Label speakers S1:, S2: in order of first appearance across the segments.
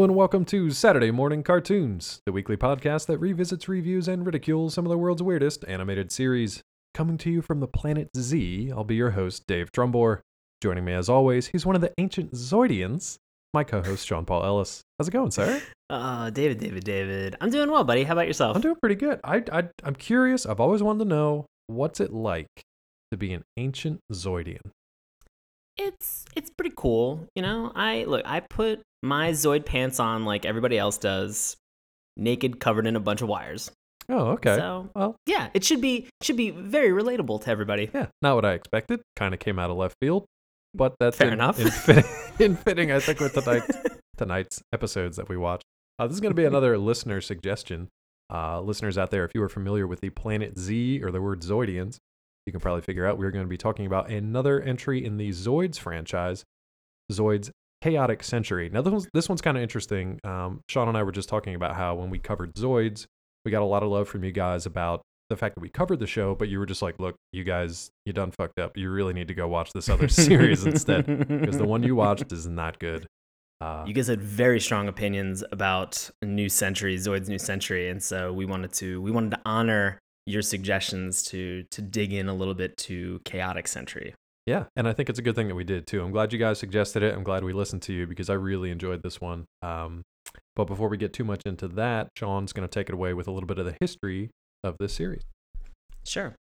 S1: Hello and welcome to Saturday Morning Cartoons, the weekly podcast that revisits, reviews, and ridicules some of the world's weirdest animated series. Coming to you from the planet Z, I'll be your host, Dave Drumbore. Joining me as always, he's one of the ancient Zoidians, my co-host, Sean Paul Ellis. How's it going, sir?
S2: Uh, David, David, David. I'm doing well, buddy. How about yourself?
S1: I'm doing pretty good. I, I, I'm curious. I've always wanted to know what's it like to be an ancient Zoidian.
S2: It's it's pretty cool, you know. I look, I put my Zoid pants on like everybody else does, naked, covered in a bunch of wires.
S1: Oh, okay.
S2: So
S1: well,
S2: yeah, it should be should be very relatable to everybody.
S1: yeah, not what I expected. Kind of came out of left field, but that's
S2: Fair
S1: in,
S2: enough.
S1: In fitting, in fitting, I think, with tonight's tonight's episodes that we watched. Uh, this is going to be another listener suggestion. Uh, listeners out there, if you are familiar with the Planet Z or the word Zoidians, you can probably figure out we're going to be talking about another entry in the Zoids franchise, Zoids Chaotic Century. Now, this one's, this one's kind of interesting. Um, Sean and I were just talking about how when we covered Zoids, we got a lot of love from you guys about the fact that we covered the show, but you were just like, look, you guys, you done fucked up. You really need to go watch this other series instead because the one you watched is not good. Uh,
S2: You guys had very strong opinions about New Century, Zoid's New Century, and so we wanted to we wanted to honor your suggestions to to dig in a little bit to Chaotic Century.
S1: Yeah, and I think it's a good thing that we did too. I'm glad you guys suggested it. I'm glad we listened to you because I really enjoyed this one. Um, but before we get too much into that, Sean's going to take it away with a little bit of the history of this series.
S2: Sure.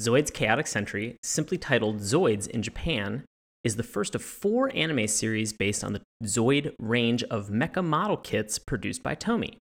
S2: Zoid's Chaotic Century, simply titled Zoids in Japan, is the first of four anime series based on the Zoid range of mecha model kits produced by Tomy.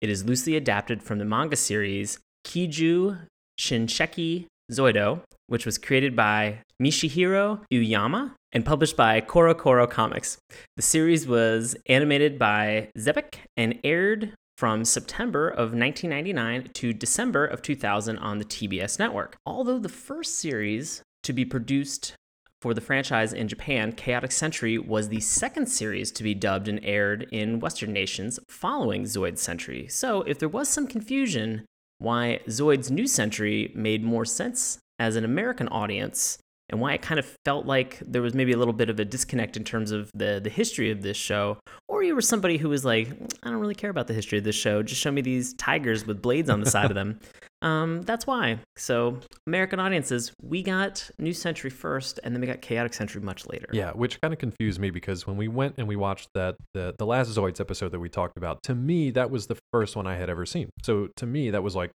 S2: It is loosely adapted from the manga series Kiju Shinseiki Zoido, which was created by Mishihiro Uyama and published by CoroCoro Comics. The series was animated by Xebec and aired from September of 1999 to December of 2000 on the TBS network. Although the first series to be produced for the franchise in Japan, Chaotic Century was the second series to be dubbed and aired in Western nations following Zoid Century. So, if there was some confusion why Zoid's New Century made more sense as an American audience and why it kind of felt like there was maybe a little bit of a disconnect in terms of the, the history of this show, or you were somebody who was like, I don't really care about the history of this show, just show me these tigers with blades on the side of them. Um, that's why. So, American audiences, we got New Century first, and then we got Chaotic Century much later.
S1: Yeah, which kind of confused me because when we went and we watched that the the last Zoids episode that we talked about, to me that was the first one I had ever seen. So to me that was like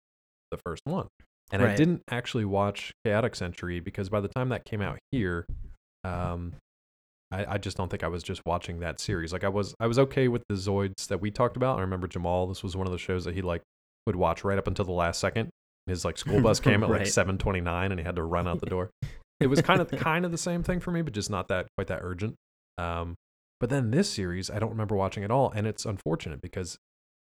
S1: the first one. And I didn't actually watch Chaotic Century because by the time that came out here, um, I, I just don't think I was just watching that series. Like I was I was okay with the Zoids that we talked about. I remember Jamal. This was one of the shows that he like would watch right up until the last second. His like school bus came at like seven twenty nine, and he had to run out the door. It was kind of kind of the same thing for me, but just not that quite that urgent. Um, but then this series, I don't remember watching at all, and it's unfortunate because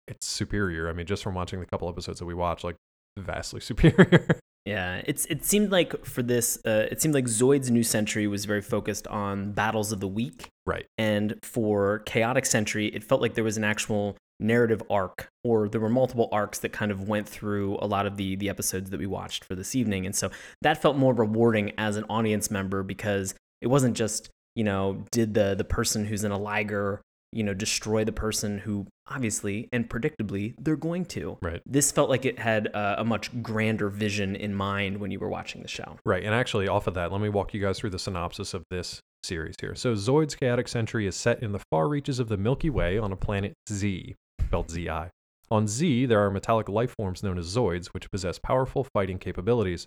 S1: it's superior. I mean, just from watching the couple episodes that we watched, like vastly superior.
S2: Yeah, it's it seemed like for this, uh, it seemed like Zoid's New Century was very focused on battles of the week,
S1: right.
S2: and for Chaotic Century, it felt like there was an actual narrative arc, or there were multiple arcs that kind of went through a lot of the the episodes that we watched for this evening, and so that felt more rewarding as an audience member because it wasn't just you know did the the person who's in a liger you know destroy the person who obviously and predictably they're going to
S1: Right.
S2: this felt like it had a, a much grander vision in mind when you were watching the show.
S1: Right. And actually, off of that, let me walk you guys through the synopsis of this series here. So, Zoid's Chaotic Century is set in the far reaches of the Milky Way on a planet Z, spelled ZI. On Z, there are metallic life forms known as Zoids, which possess powerful fighting capabilities.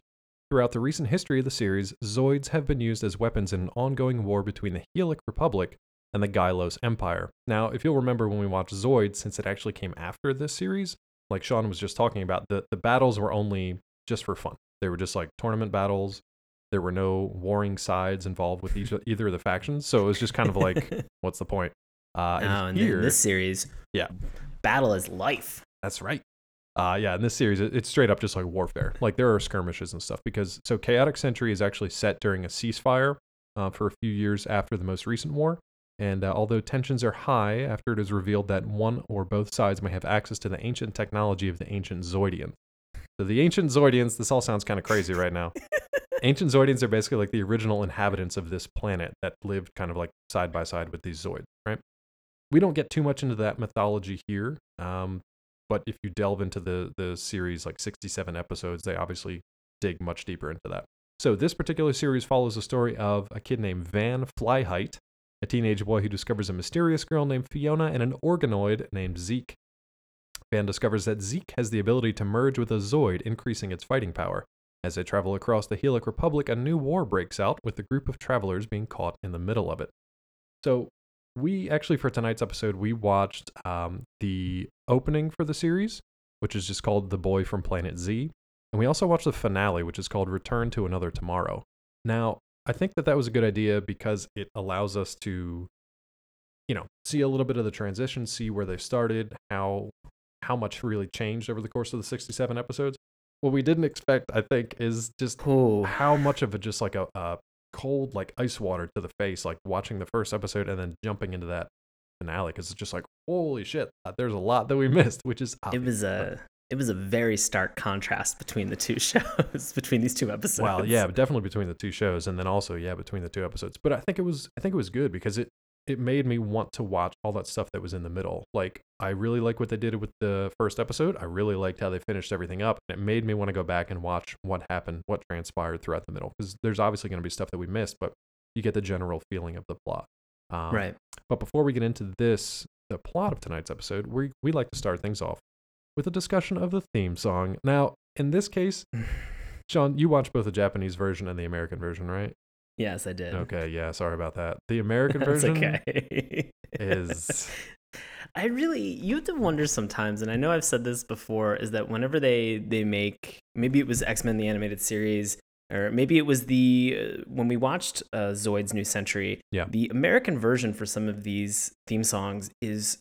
S1: Throughout the recent history of the series, Zoids have been used as weapons in an ongoing war between the Helic Republic and the Guylos Empire. Now, if you'll remember when we watched Zoids, since it actually came after this series, like Sean was just talking about, the, the battles were only just for fun. They were just like tournament battles. There were no warring sides involved with each, either of the factions. So it was just kind of like, what's the point? Uh, and
S2: oh, and
S1: here,
S2: then this series,
S1: Yeah.
S2: battle is life.
S1: that's right. Uh, yeah, in this series, it, it's straight up just like warfare. Like there are skirmishes and stuff because so Chaotic Century is actually set during a ceasefire uh, for a few years after the most recent war. And uh, although tensions are high after it is revealed that one or both sides may have access to the ancient technology of the ancient Zoidians. So the ancient Zoidians, this all sounds kind of crazy right now. ancient Zoidians are basically like the original inhabitants of this planet that lived kind of like side by side with these Zoids, right? we don't get too much into that mythology here. Um, but if you delve into the the series, like 67 episodes, they obviously dig much deeper into that. So this particular series follows the story of a kid named Van Flyheight, a teenage boy who discovers a mysterious girl named Fiona and an organoid named Zeke. Van discovers that Zeke has the ability to merge with a Zoid, increasing its fighting power. As they travel across the Helic Republic, a new war breaks out, with the group of travelers being caught in the middle of it. So, we actually, for tonight's episode, we watched um, the opening for the series, which is just called The Boy from Planet Z. And we also watched the finale, which is called Return to Another Tomorrow. Now, I think that that was a good idea because it allows us to, you know, see a little bit of the transition, see where they started, how how much really changed over the course of the 67 episodes. What we didn't expect, I think, is just how much of it just like a, a cold like ice water to the face, like watching the first episode and then jumping into that finale because it's just like holy shit, uh, there's a lot that we missed, which is
S2: It was a it was a very stark contrast between the two shows, between these two episodes.
S1: Well, yeah, definitely between the two shows, and then also yeah, between the two episodes. But I think it was I think it was good because it it made me want to watch all that stuff that was in the middle. Like I really like what they did with the first episode. I really liked how they finished everything up. And it made me want to go back and watch what happened, what transpired throughout the middle. Because there's obviously going to be stuff that we missed, but you get the general feeling of the plot. Um,
S2: right.
S1: But before we get into this, the plot of tonight's episode, we we like to start things off with a discussion of the theme song. Now, in this case, Sean, you watched both the Japanese version and the American version, right?
S2: Yes, I did.
S1: Okay, yeah, sorry about that. The American version
S2: okay.
S1: is
S2: I really you have to wonder sometimes, and I know I've said this before, is that whenever they they make maybe it was X Men the animated series, or maybe it was the uh, when we watched uh, Zoid's New Century.
S1: Yeah.
S2: The American version for some of these theme songs is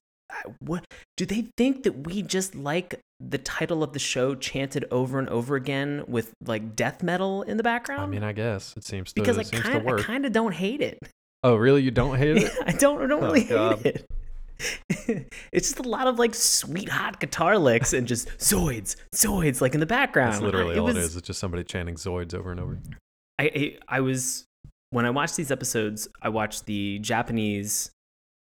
S2: what do they think that we just like the title of the show chanted over and over again with like death metal in the background?
S1: I mean, I guess it seems to
S2: because I
S1: it seems to
S2: kind I
S1: work.
S2: kind of don't hate it.
S1: Oh, really? You don't hate it?
S2: I don't I don't
S1: Oh,
S2: really
S1: God.
S2: hate it. it's just a lot of like sweet hot guitar licks and just zoids, zoids like in the background.
S1: That's literally
S2: I,
S1: all
S2: was,
S1: it is. It's just somebody chanting Zoids over and over.
S2: I, I I was when I watched these episodes, I watched the Japanese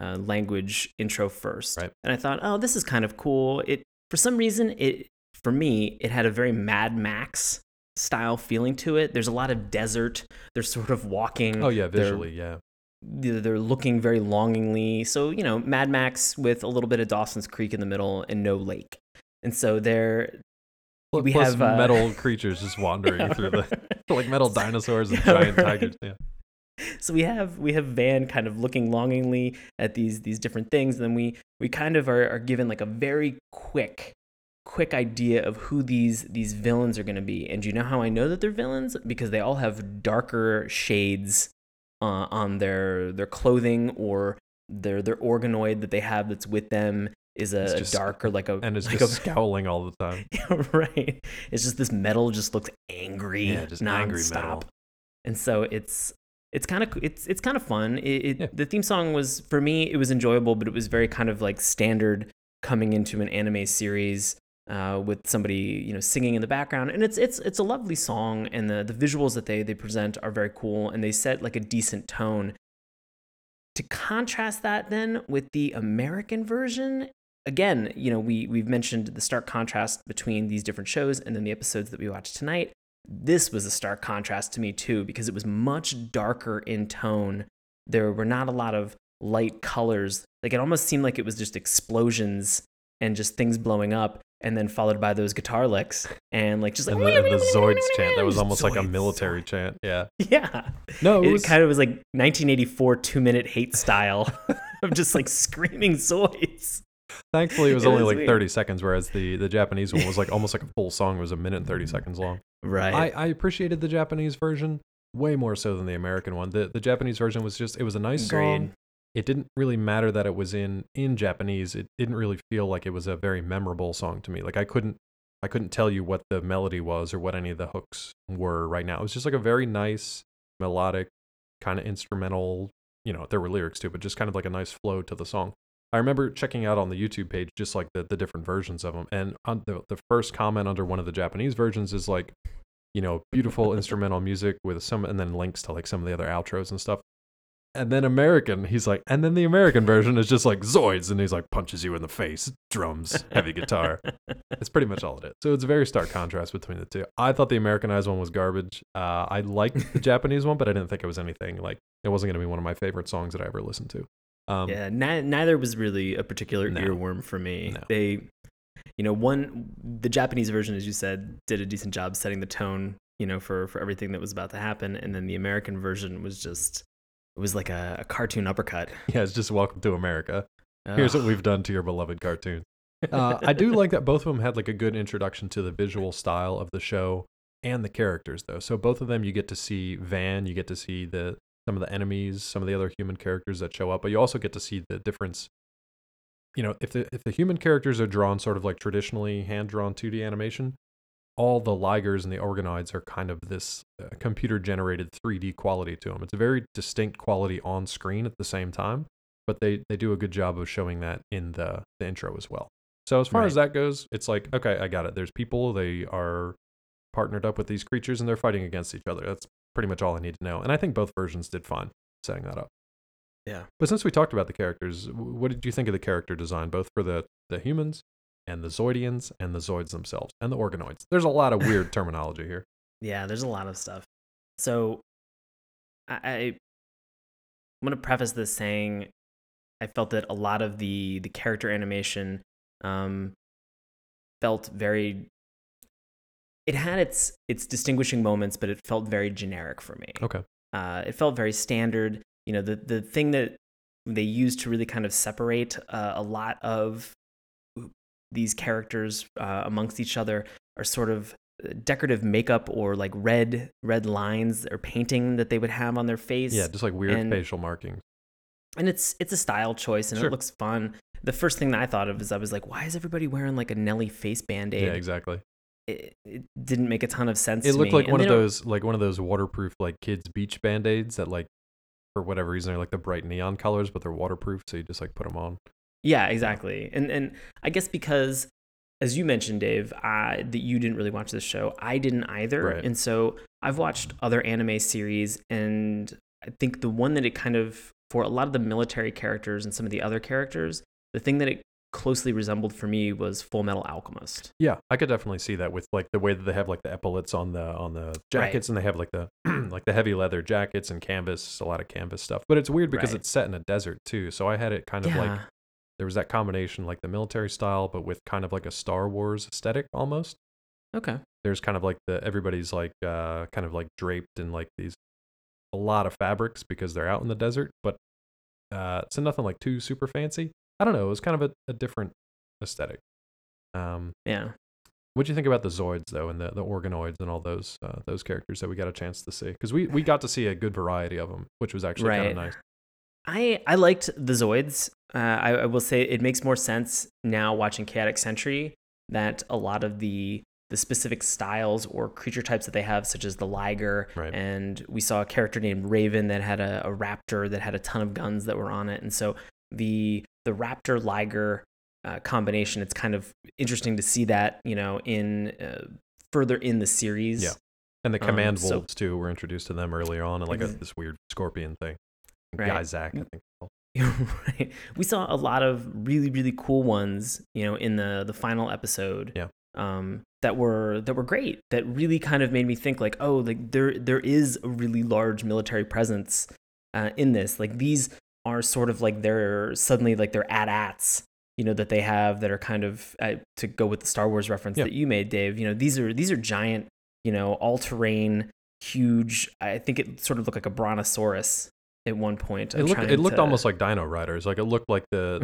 S2: uh, language intro first,
S1: Right.
S2: and I thought, oh, this is kind of cool. It for some reason it for me it had a very Mad Max style feeling to it. There's a lot of desert. They're sort of walking.
S1: Oh yeah,
S2: They're-
S1: visually, yeah.
S2: they're they're looking very longingly. So, you know, Mad Max with a little bit of Dawson's Creek in the middle and no lake. And so they're we
S1: Plus
S2: have, uh,
S1: metal creatures just wandering through the like metal dinosaurs and
S2: Yeah,
S1: giant
S2: right.
S1: tigers. Yeah.
S2: So we have we have Van kind of looking longingly at these these different things. And then we we kind of are, are given like a very quick quick idea of who these these villains are going to be. And do you know how I know that they're villains? Because they all have darker shades uh, on their their clothing or their their organoid that they have that's with them is a
S1: just-
S2: darker like a
S1: And it's
S2: like
S1: just
S2: a,
S1: scowling all the time.
S2: right. It's just this metal just looks angry,
S1: Yeah, just angry metal.
S2: And so it's it's kind of it's it's kind of fun. It, it
S1: Yeah.
S2: the theme song was for me it was enjoyable, but it was very kind of like standard coming into an anime series uh, with somebody you know singing in the background, and it's it's it's a lovely song, and the the visuals that they they present are very cool, and they set like a decent tone. To contrast that then with the American version, again, you know, we we've mentioned the stark contrast between these different shows and then the episodes that we watched tonight. This was a stark contrast to me too because it was much darker in tone. There were not a lot of light colors. Like it almost seemed like it was just explosions and just things blowing up and then followed by those guitar licks and like just like
S1: And the, and the Zoids chant that was
S2: Just
S1: almost like a military chant. Yeah.
S2: Yeah.
S1: No, it
S2: It
S1: was
S2: kind of was like 1984 two minute hate style of just like screaming Zoids.
S1: thankfully it was
S2: it
S1: only
S2: was
S1: like
S2: weird.
S1: 30 seconds, whereas the the Japanese one was like almost like a full song. It was a minute and 30 seconds long.
S2: Right.
S1: I, I appreciated the Japanese version way more so than the American one. The the Japanese version was just it was a nice song. It didn't really matter that it was in in Japanese. It didn't really feel like it was a very memorable song to me. Like I couldn't I couldn't tell you what the melody was or what any of the hooks were right now. It was just like a very nice melodic kind of instrumental, you know, there were lyrics too, but just kind of like a nice flow to the song. I remember checking out on the YouTube page just like the, the different versions of them. And on the, the first comment under one of the Japanese versions is like, you know, beautiful instrumental music with some, and then links to like some of the other outros and stuff. And then American, he's like, and then the American version is just like Zoids, and he's like punches you in the face, drums, heavy guitar. It's pretty much all it is. So it's a very stark contrast between the two. I thought the Americanized one was garbage. Uh, I liked the Japanese one, but I didn't think it was anything like it wasn't going to be one of my favorite songs that I ever listened to. Um,
S2: yeah, ni- neither was really a particular
S1: No.
S2: earworm for me.
S1: No.
S2: They, you know, one the Japanese version, as you said, did a decent job setting the tone, you know, for for everything that was about to happen, and then the American version was just it was like a, a cartoon uppercut.
S1: yeah, it's just Welcome to America. Here's what we've done to your beloved cartoon. Uh, I do like that both of them had like a good introduction to the visual style of the show and the characters, though. So both of them, you get to see Van, you get to see the some of the enemies, some of the other human characters that show up, but you also get to see the difference. You know, if the if the human characters are drawn sort of like traditionally hand drawn 2D animation, all the Ligers and the organoids are kind of this uh, computer generated 3D quality to them. It's a very distinct quality on screen at the same time, but they they do a good job of showing that in the the intro as well. So as far as that goes, it's like okay, I got it. There's people, they are partnered up with these creatures and they're fighting against each other. That's pretty much all I need to know. And I think both versions did fine setting that up.
S2: Yeah.
S1: But since we talked about the characters, what did you think of the character design, both for the the humans and the Zoidians and the Zoids themselves and the organoids? There's a lot of weird terminology here.
S2: Yeah, there's a lot of stuff. So I, I I'm gonna preface this saying I felt that a lot of the the character animation um, felt very. It had its its distinguishing moments, but it felt very generic for me.
S1: Okay.
S2: Uh, it felt very standard. You know, the the thing that they used to really kind of separate uh, a lot of these characters uh, amongst each other are sort of decorative makeup or like red red lines or painting that they would have on their face.
S1: Yeah, just like weird
S2: And-
S1: facial markings.
S2: and it's it's a style choice and
S1: Sure.
S2: it looks fun. The first thing that I thought of is I was like, why is everybody wearing like a Nelly face band aid?
S1: Yeah, exactly.
S2: It, it didn't make a ton of sense.
S1: It looked like
S2: And
S1: one of
S2: don't-
S1: those like one of those waterproof like kids beach band-aids that like for whatever reason they're like the bright neon colors but they're waterproof so you just like put them on.
S2: Yeah, exactly. And and I guess because as you mentioned, Dave, I, that you didn't really watch this show. I didn't either.
S1: Right.
S2: And so I've watched other anime series, and I think the one that it kind of for a lot of the military characters and some of the other characters, the thing that it closely resembled for me was Full Metal Alchemist.
S1: Yeah, I could definitely see that with like the way that they have like the epaulets on the on the jackets and they have like the like the heavy leather jackets and canvas, a lot of canvas stuff. But it's weird because
S2: Right.
S1: it's set in a desert too. So I had it kind of
S2: yeah.
S1: like there was that combination like the military style but with kind of like a Star Wars aesthetic almost.
S2: okay.
S1: There's kind of like the everybody's like uh kind of like draped in like these a lot of fabrics because they're out in the desert, but uh so nothing like too super fancy. I don't know, it was kind of a, a different aesthetic. Um
S2: Yeah.
S1: what do you think about the Zoids though, and the, the organoids and all those uh, those characters that we got a chance to see? Because we, we got to see a good variety of them, which was actually kind of nice.
S2: I I liked the Zoids. Uh, I, I will say it makes more sense now watching Chaotic Century that a lot of the the specific styles or creature types that they have, such as the Liger,
S1: Right.
S2: and we saw a character named Raven that had a, a raptor that had a ton of guns that were on it, and so the the Raptor Liger uh, combination, it's kind of interesting to see that you know in uh, further in the series.
S1: Yeah. And the
S2: Um,
S1: command
S2: so-
S1: wolves too were introduced to them earlier on, and like a, this weird scorpion thing.
S2: Right.
S1: Guysack, I think.
S2: right. We saw a lot of really, really cool ones, you know, in the the final episode.
S1: Yeah.
S2: Um, that were that were great. That really kind of made me think like, oh, like there there is a really large military presence uh, in this. Like these are sort of like they're suddenly like they're AT-ATs, you know, that they have that are kind of uh, to go with the Star Wars reference
S1: Yeah.
S2: that you made, Dave. You know, these are these are giant, you know, all terrain, huge. I think it sort of looked like a brontosaurus at one point.
S1: It looked it looked
S2: to-
S1: almost like Dino Riders. Like it looked like the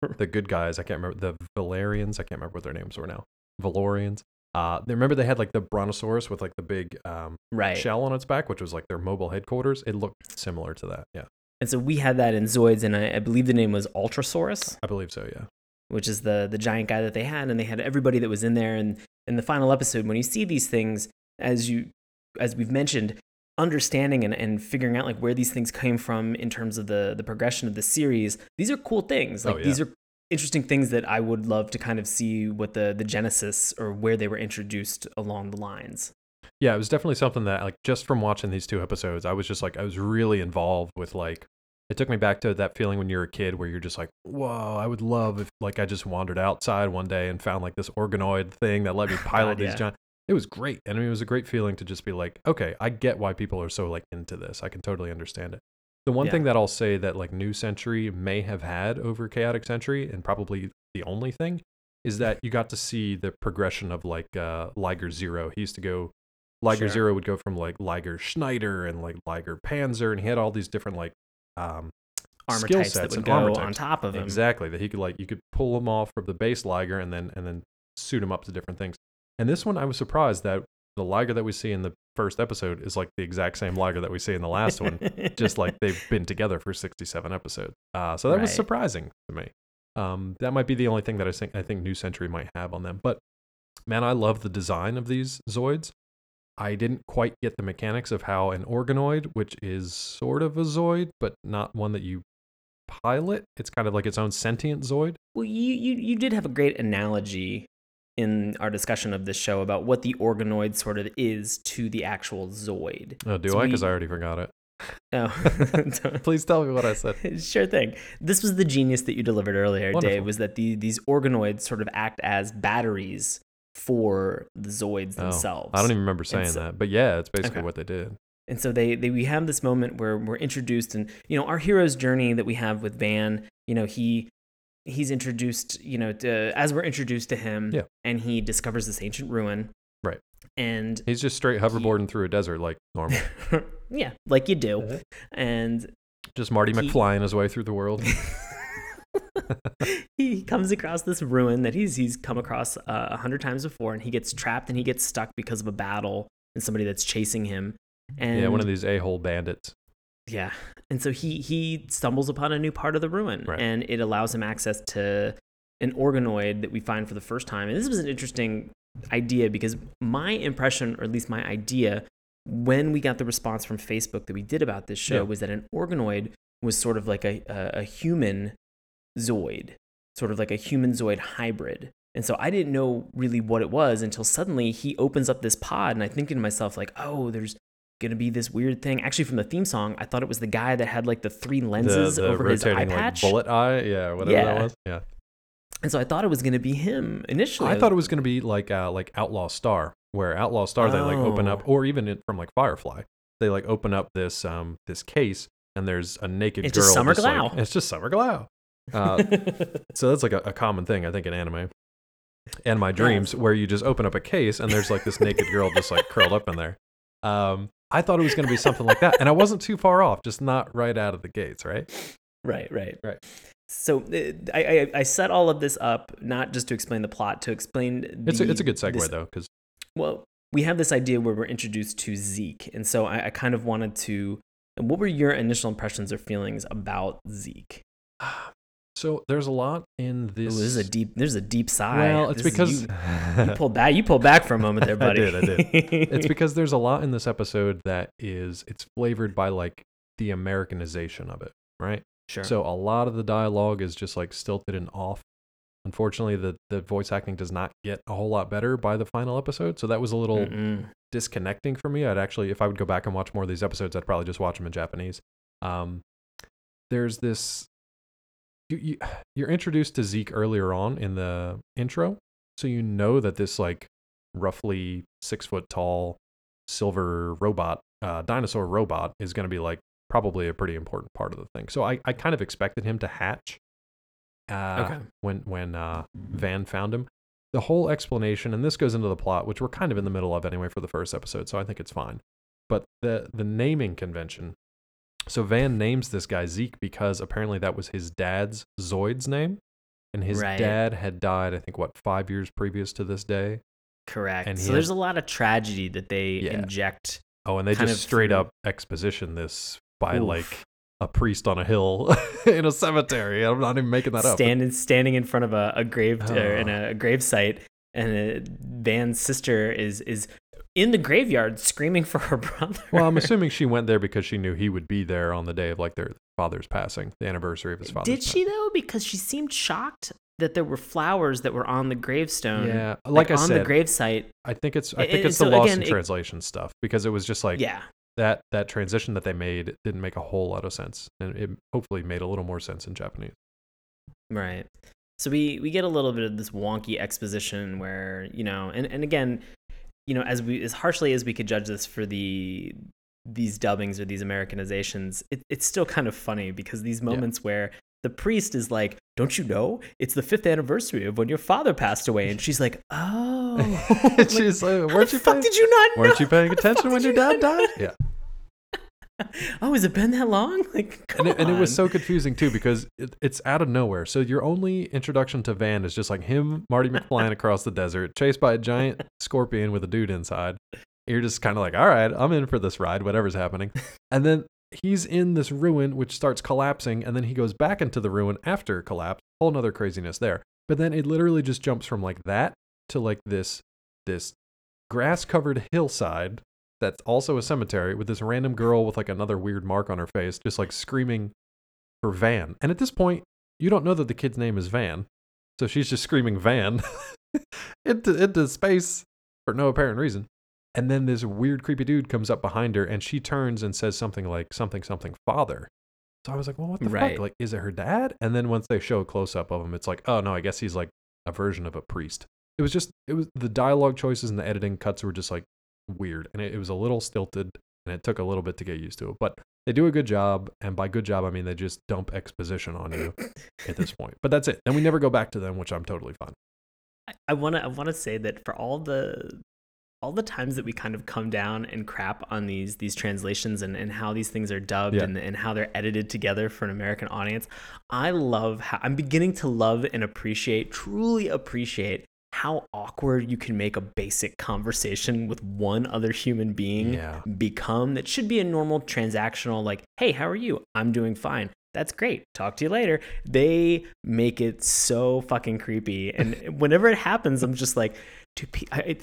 S1: the the good guys. I can't remember the Valerians. I can't remember what their names were now. Valorians. Uh, they remember they had like the brontosaurus with like the big um,
S2: right.
S1: shell on its back, which was like their mobile headquarters. It looked similar to that. Yeah,
S2: And so we had that in Zoids, and I, I believe the name was Ultrasaurus,
S1: I believe so. Yeah.
S2: which is the the giant guy that they had, and they had everybody that was in there. And in the final episode, when you see these things, as you as we've mentioned, understanding and, and figuring out like where these things came from in terms of the the progression of the series, these are cool things. Oh, like
S1: Oh, yeah.
S2: these are interesting things that I would love to kind of see what the the genesis or where they were introduced along the lines.
S1: Yeah, it was definitely something that like just from watching these two episodes, I was just like I was really involved with like it took me back to that feeling when you're a kid where you're just like, whoa, I would love if like I just wandered outside one day and found like this organoid thing that let me pilot
S2: God,
S1: these
S2: yeah.
S1: giant. It was great. And I mean, it was a great feeling to just be like, okay, I get why people are so like into this. I can totally understand it. The one
S2: Yeah.
S1: thing that I'll say that like New Century may have had over Chaotic Century, and probably the only thing, is that you got to see the progression of like uh, Liger Zero. He used to go, Liger
S2: Sure.
S1: Zero would go from like Liger Schneider and like Liger Panzer, and he had all these different like um,
S2: Armor
S1: skill
S2: types that
S1: sets
S2: would
S1: and
S2: go
S1: armor
S2: on top of him.
S1: Exactly. That he could like you could pull him off from the base Liger and then and then suit him up to different things. And this one I was surprised that the Liger that we see in the first episode is like the exact same Liger that we see in the last one. Just like they've been together for 67 episodes. Uh, so that was surprising to me. Um, that might be the only thing that I think I think New Century might have on them. But man, I love the design of these Zoids. I didn't quite get the mechanics of how an organoid, which is sort of a Zoid, but not one that you pilot. It's kind of like its own sentient Zoid.
S2: Well, you, you you did have a great analogy in our discussion of this show about what the organoid sort of is to the actual Zoid.
S1: Oh, do
S2: So
S1: I? Because I already forgot it.
S2: Oh,
S1: Please tell me what I said.
S2: sure thing. This was the genius that you delivered earlier,
S1: Wonderful.
S2: Dave. Was that the these organoids sort of act as batteries for the Zoids
S1: Oh,
S2: themselves?
S1: I don't even remember saying
S2: so-
S1: that, but yeah, it's basically
S2: Okay.
S1: what they did.
S2: And so they, they we have this moment where we're introduced and you know our hero's journey that we have with Van, you know, he he's introduced, you know, to, as we're introduced to him
S1: Yeah.
S2: and he discovers this ancient ruin.
S1: Right.
S2: And
S1: He's just straight hoverboarding through a desert like normal.
S2: yeah, like you do.
S1: Uh-huh.
S2: And
S1: just Marty
S2: He-
S1: McFlying his way through the world.
S2: he comes across this ruin that he's he's come across uh, a hundred times before, and he gets trapped and he gets stuck because of a battle and somebody that's chasing him. And
S1: yeah, one of these a-hole bandits.
S2: Yeah. And so he he stumbles upon a new part of the ruin
S1: Right.
S2: and it allows him access to an organoid that we find for the first time. And this was an interesting idea because my impression or at least my idea when we got the response from Facebook that we did about this show
S1: Yeah.
S2: was that an organoid was sort of like a, a, a human zoid, sort of like a human zoid hybrid. And so I didn't know really what it was until suddenly he opens up this pod and I think to myself like, "Oh, there's gonna be this weird thing. Actually, from the theme song, I thought it was the guy that had like the three lenses
S1: the, the
S2: over his eye
S1: rotating like
S2: patch.
S1: bullet eye. Yeah, whatever
S2: Yeah.
S1: that was. Yeah.
S2: And so I thought it was gonna be him initially.
S1: I thought it was going to be like uh, like Outlaw Star, where Outlaw Star they like open up,
S2: Oh.
S1: or even from like Firefly, they like open up this um this case and there's a naked girl.
S2: It's
S1: girl.
S2: just Summer
S1: like-
S2: Glau.
S1: it's just Summer Glau. Uh, so that's like a, a common thing I think in anime. And my dreams, where you just open up a case and there's like this naked girl just like curled up in there. Um, I thought it was going to be something like that, and I wasn't too far off, just not right out of the gates, right?
S2: right, right,
S1: Right.
S2: So uh, I, I I set all of this up not just to explain the plot, to explain.
S1: It's a, it's a good segue
S2: this-
S1: though, because
S2: Well, we have this idea where we're introduced to Zeke, and so I, I kind of wanted to. What were your initial impressions or feelings about Zeke?
S1: So there's a lot in
S2: Ooh,
S1: this.
S2: this is a deep. There's a deep sigh.
S1: well, it's
S2: This is-
S1: because
S2: you, you pulled back. You pulled back for a moment there,
S1: I
S2: buddy.
S1: did, I did. it's because there's a lot in this episode that is it's flavored by like the Americanization of it, right?
S2: sure.
S1: So a lot of the dialogue is just like stilted and off. Unfortunately, the the voice acting does not get a whole lot better by the final episode, so that was a little
S2: Mm-mm.
S1: disconnecting for me. I'd actually, if I would go back and watch more of these episodes, I'd probably just watch them in Japanese. Um, there's this. You, you you're introduced to Zeke earlier on in the intro, so you know that this like roughly six foot tall silver robot, uh, dinosaur robot, is going to be like probably a pretty important part of the thing. So I I kind of expected him to hatch. Uh,
S2: Okay.
S1: When when uh, Van found him, the whole explanation, and this goes into the plot, which we're kind of in the middle of anyway for the first episode, so I think it's fine. But the the naming convention. So Van names this guy Zeke because apparently that was his dad's Zoid's name, and his
S2: Right.
S1: dad had died. I think what five years previous to this day.
S2: Correct.
S1: And
S2: so
S1: had-
S2: there's a lot of tragedy that they
S1: Yeah.
S2: inject.
S1: Oh, and they just straight
S2: through-
S1: up exposition this by
S2: Oof.
S1: like a priest on a hill in a cemetery. I'm not even making that up.
S2: standing standing in front of a, a grave
S1: Oh.
S2: in a grave site, and uh, Van's sister is is in the graveyard screaming for her brother.
S1: Well, I'm assuming she went there because she knew he would be there on the day of like their father's passing, the anniversary of his father.
S2: Did she though? Because she seemed shocked that there were flowers that were on the gravestone.
S1: Yeah, like, I
S2: on
S1: said,
S2: the gravesite.
S1: I think it's I think
S2: and
S1: it's the
S2: so
S1: lost
S2: again,
S1: in
S2: it-
S1: translation stuff because it was just like
S2: yeah,
S1: that that transition that they made didn't make a whole lot of sense, and it hopefully made a little more sense in Japanese.
S2: Right. So we we get a little bit of this wonky exposition where you know, and and again, you know, as we as harshly as we could judge this for the these dubbings or these Americanizations, it, it's still kind of funny because these moments where the priest is like, "Don't you know? It's the fifth anniversary of when your father passed away," and she's like, "Oh."
S1: She's like,
S2: How
S1: weren't
S2: the
S1: you
S2: fuck
S1: paying,
S2: did you not know?
S1: weren't you paying
S2: How the fuck
S1: attention when
S2: did
S1: your dad
S2: know?
S1: died? Yeah.
S2: Oh, has it been that long? Like,
S1: and it, and it was so confusing too because it, it's out of nowhere. So your only introduction to Van is just like him, Marty McFly across the desert, chased by a giant scorpion with a dude inside. You're just kind of like, all right, I'm in for this ride, whatever's happening. And then he's in this ruin which starts collapsing, and then he goes back into the ruin after collapse. Whole nother craziness there. But then it literally just jumps from like that to like this this grass covered hillside that's also a cemetery with this random girl with like another weird mark on her face, just like screaming for Van. And at this point, you don't know that the kid's name is Van. So she's just screaming Van into, into space for no apparent reason. And then this weird, creepy dude comes up behind her and she turns and says something like, something, something, father. So I was like, well, what the
S2: Right.
S1: fuck? Like, is it her dad? And then once they show a close up of him, it's like, oh no, I guess he's like a version of a priest. It was just, it was the dialogue choices and the editing cuts were just like weird. And it, it was a little stilted and it took a little bit to get used to it. But they do a good job. And by good job, I mean they just dump exposition on you at this point. But that's it. And we never go back to them, which I'm totally fine.
S2: I- want to I want to say that for all the all the times that we kind of come down and crap on these these translations and, and how these things are dubbed
S1: Yeah.
S2: and, and how they're edited together for an American audience, I love how I'm beginning to love and appreciate, truly appreciate how awkward you can make a basic conversation with one other human being
S1: Yeah.
S2: become that should be a normal transactional like hey how are you? I'm doing fine. That's great. Talk to you later. They make it so fucking creepy. And whenever it happens i'm just like pe- I,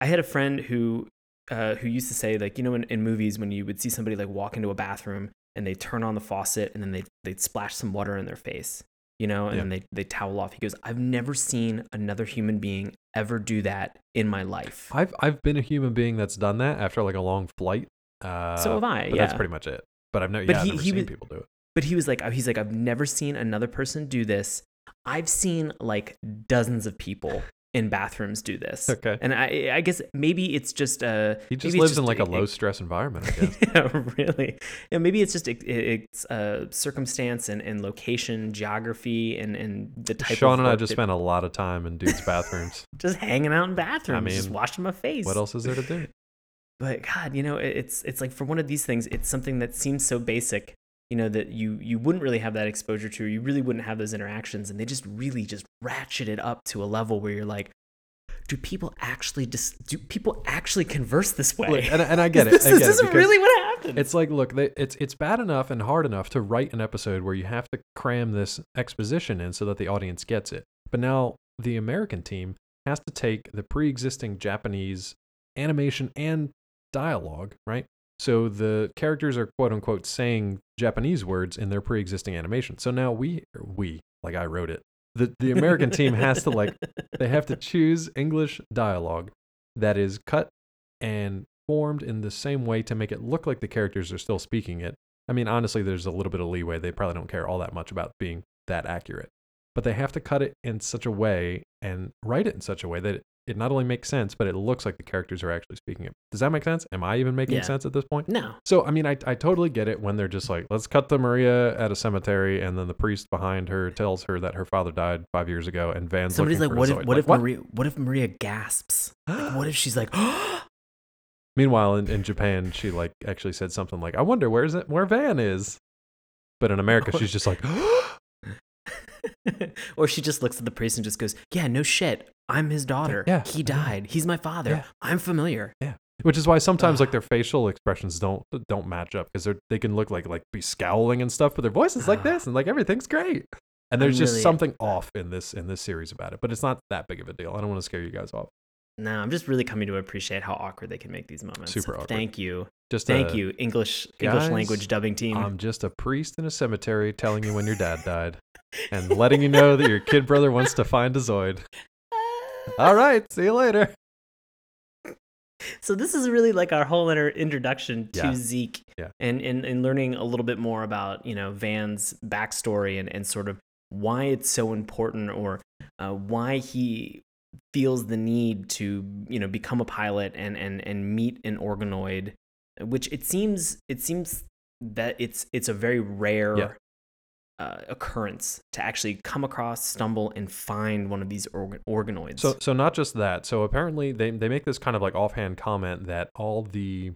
S2: I had a friend who uh, who used to say like you know in, in movies when you would see somebody like walk into a bathroom and they turn on the faucet and then they they'd splash some water in their face you know and
S1: Yeah.
S2: then they they towel off he goes i've never seen another human being ever do that in my life
S1: I've I've been a human being that's done that after like a long flight. Uh,
S2: so have i
S1: but
S2: yeah
S1: that's pretty much it. But I've never,
S2: But
S1: yeah, I've
S2: he-
S1: never
S2: he
S1: seen
S2: was-
S1: people do it.
S2: but he was like he's like i've never seen another person do this i've seen like dozens of people in bathrooms do this
S1: Okay.
S2: and i i guess maybe it's just a.
S1: He just lives in like a low stress environment, I guess.
S2: yeah, really. Yeah, maybe it's just it, it's a circumstance and, and location, geography, and, and the type.
S1: Sean
S2: of
S1: and I just
S2: that-
S1: spent a lot of time in dudes' bathrooms.
S2: just hanging out in bathrooms, just
S1: mean,
S2: washing my face.
S1: what else is there to do?
S2: But God, you know, it's it's like for one of these things, it's something that seems so basic, you know, that you you wouldn't really have that exposure to, you really wouldn't have those interactions, and they just really just ratchet it up to a level where you're like, do people actually dis- do people actually converse this way?
S1: Look, and, and I get it.
S2: this
S1: I get
S2: this
S1: it
S2: is really what happens.
S1: It's like, look, they, it's it's bad enough and hard enough to write an episode where you have to cram this exposition in so that the audience gets it. But now the American team has to take the pre-existing Japanese animation and dialogue, right? So the characters are quote unquote saying Japanese words in their pre-existing animation. So now we we like I wrote it. The the American team has to like they have to choose English dialogue that is cut and formed in the same way to make it look like the characters are still speaking it. I mean, honestly, there's a little bit of leeway. They probably don't care all that much about being that accurate. But they have to cut it in such a way and write it in such a way that it, it not only makes sense, but it looks like the characters are actually speaking it. Does that make sense? Am I even making
S2: Yeah.
S1: sense at this point?
S2: no,
S1: So, I mean, I, I totally get it when they're just like, let's cut the Maria at a cemetery, and then the priest behind her tells her that her father died five years ago, and Van's
S2: somebody's like, what if what
S1: Like,
S2: if Maria what if Maria gasps? Like, what if she's like,
S1: Meanwhile, in, in Japan, she like actually said something like, "I wonder where's it where Van is," but in America, she's just like,
S2: or she just looks at the priest and just goes, "Yeah, no shit. I'm his daughter.
S1: Yeah.
S2: he died. He's my father.
S1: Yeah.
S2: I'm familiar." Yeah.
S1: which is why sometimes like their facial expressions don't don't match up because they they can look like like be scowling and stuff, but their voice is like this and like everything's great. And there's
S2: I'm
S1: just
S2: really-
S1: something off in this in this series about it, but it's not that big of a deal. I don't want to scare you guys off.
S2: No, I'm just really coming to appreciate how awkward they can make these moments.
S1: Super awkward.
S2: Thank you,
S1: Just
S2: thank
S1: uh,
S2: you, English English language dubbing team.
S1: I'm just a priest in a cemetery telling you when your dad died and letting you know that your kid brother wants to find a Zoid. All right, see you later.
S2: so this is really like our whole inter- introduction to
S1: Yeah.
S2: Zeke
S1: Yeah.
S2: and, and and learning a little bit more about you know Van's backstory and, and sort of why it's so important or uh, why he feels the need to you know become a pilot and and and meet an organoid which it seems it seems that it's it's a very rare
S1: Yeah.
S2: Uh, occurrence to actually come across stumble and find one of these organ- organoids
S1: So so not just that. So apparently they they make this kind of like offhand comment that all the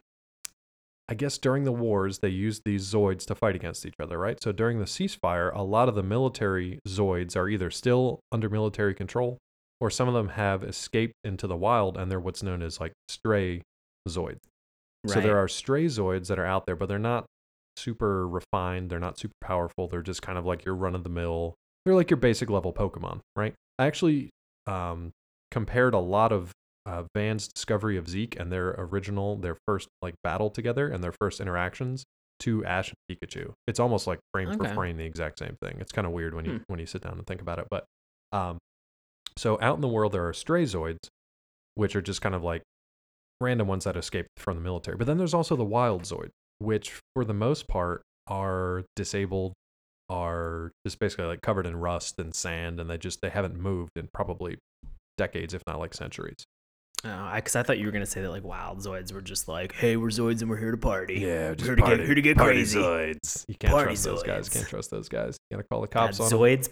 S1: I guess during the wars they used these Zoids to fight against each other, right? So during the ceasefire, a lot of the military Zoids are either still under military control or some of them have escaped into the wild and they're what's known as like stray Zoids. So there are stray Zoids that are out there, but they're not super refined. They're not super powerful. They're just kind of like your run of the mill. They're like your basic level Pokemon, right? I actually um, compared a lot of uh, Van's discovery of Zeke and their original, their first like battle together and their first interactions to Ash and Pikachu. It's almost like frame for frame the exact same thing. It's kind of weird when you
S2: Hmm.
S1: when you sit down and think about it. But um, so out in the world there are stray Zoids, which are just kind of like random ones that escaped from the military. But then there's also the wild Zoid, which for the most part are disabled, are just basically like covered in rust and sand, and they just they haven't moved in probably decades, if not like centuries.
S2: Oh, because I thought you were gonna say that like wild Zoids were just like, hey, we're Zoids and we're here to party.
S1: Yeah,
S2: just here to get- here to get party crazy.
S1: Zoids. You can't
S2: Party
S1: trust those guys.
S2: Zoids.
S1: Can't trust those guys. You gotta call the
S2: God,
S1: cops on them.
S2: Zoids,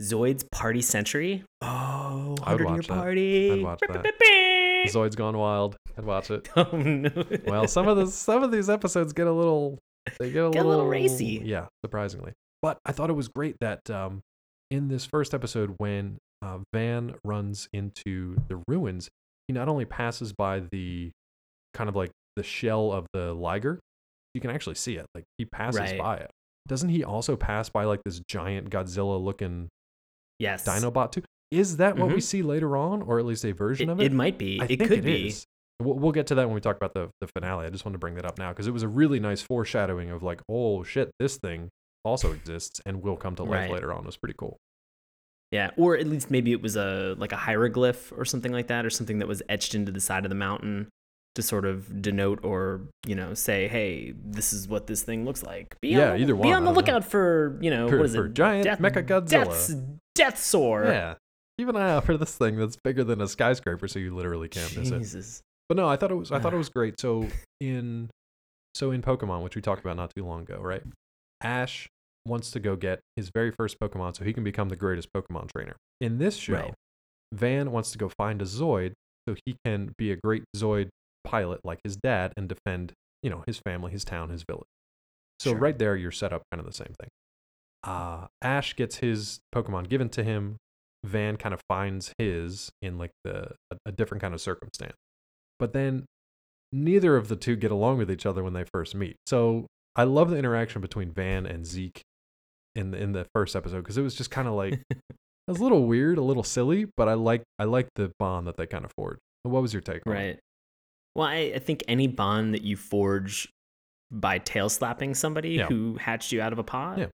S2: Zoids Party Century. Oh,
S1: I would
S2: 100 year
S1: that.
S2: party.
S1: I'd watch that. Zoids gone wild. I'd watch it.
S2: Oh no.
S1: Well, some of the some of these episodes get a little they get a
S2: Get a
S1: little
S2: little racy.
S1: Yeah, surprisingly. But I thought it was great that um, in this first episode, when uh, Van runs into the ruins, he not only passes by the kind of like the shell of the liger, you can actually see it. Like he passes
S2: Right.
S1: by it. Doesn't he also pass by like this giant Godzilla-looking
S2: yes.
S1: Dinobot too? Is that what we
S2: Mhm.
S1: see later on, or at least a version
S2: It,
S1: of it?
S2: it might be.
S1: I
S2: it
S1: think
S2: could
S1: it
S2: be.
S1: is. We'll, we'll get to that when we talk about the, the finale. I just wanted to bring that up now because it was a really nice foreshadowing of like, oh shit, this thing also exists and will come to life
S2: Right.
S1: later on. It was pretty cool.
S2: Yeah, or at least maybe it was a like a hieroglyph or something like that, or something that was etched into the side of the mountain to sort of denote or you know say, hey, this is what this thing looks like. Be
S1: Yeah,
S2: on,
S1: either
S2: Be on the
S1: don't know.
S2: lookout for you know
S1: For-
S2: what is it?
S1: giant Mechagodzilla.
S2: Death's, Deathsaur.
S1: Yeah. Keep an eye out for this thing that's bigger than a skyscraper, so you literally can't miss it. But no, I thought it was I thought it was great. So in so in Pokemon, which we talked about not too long ago, right? Ash wants to go get his very first Pokemon so he can become the greatest Pokemon trainer. In this show,
S2: Right.
S1: Van wants to go find a Zoid so he can be a great Zoid pilot like his dad and defend, you know, his family, his town, his village. So
S2: Sure.
S1: right there, you're set up kind of the same thing. Uh, Ash gets his Pokemon given to him. Van kind of finds his in like the a, a different kind of circumstance. But then neither of the two get along with each other when they first meet. So I love the interaction between Van and Zeke in the, in the first episode because it was just kind of like it was a little weird, a little silly, but I like I like the bond that they kind of forged. What was your take on it?
S2: Right. Well, I, I think any bond that you forge by tail slapping somebody
S1: Yeah.
S2: who hatched you out of a pod,
S1: Yeah.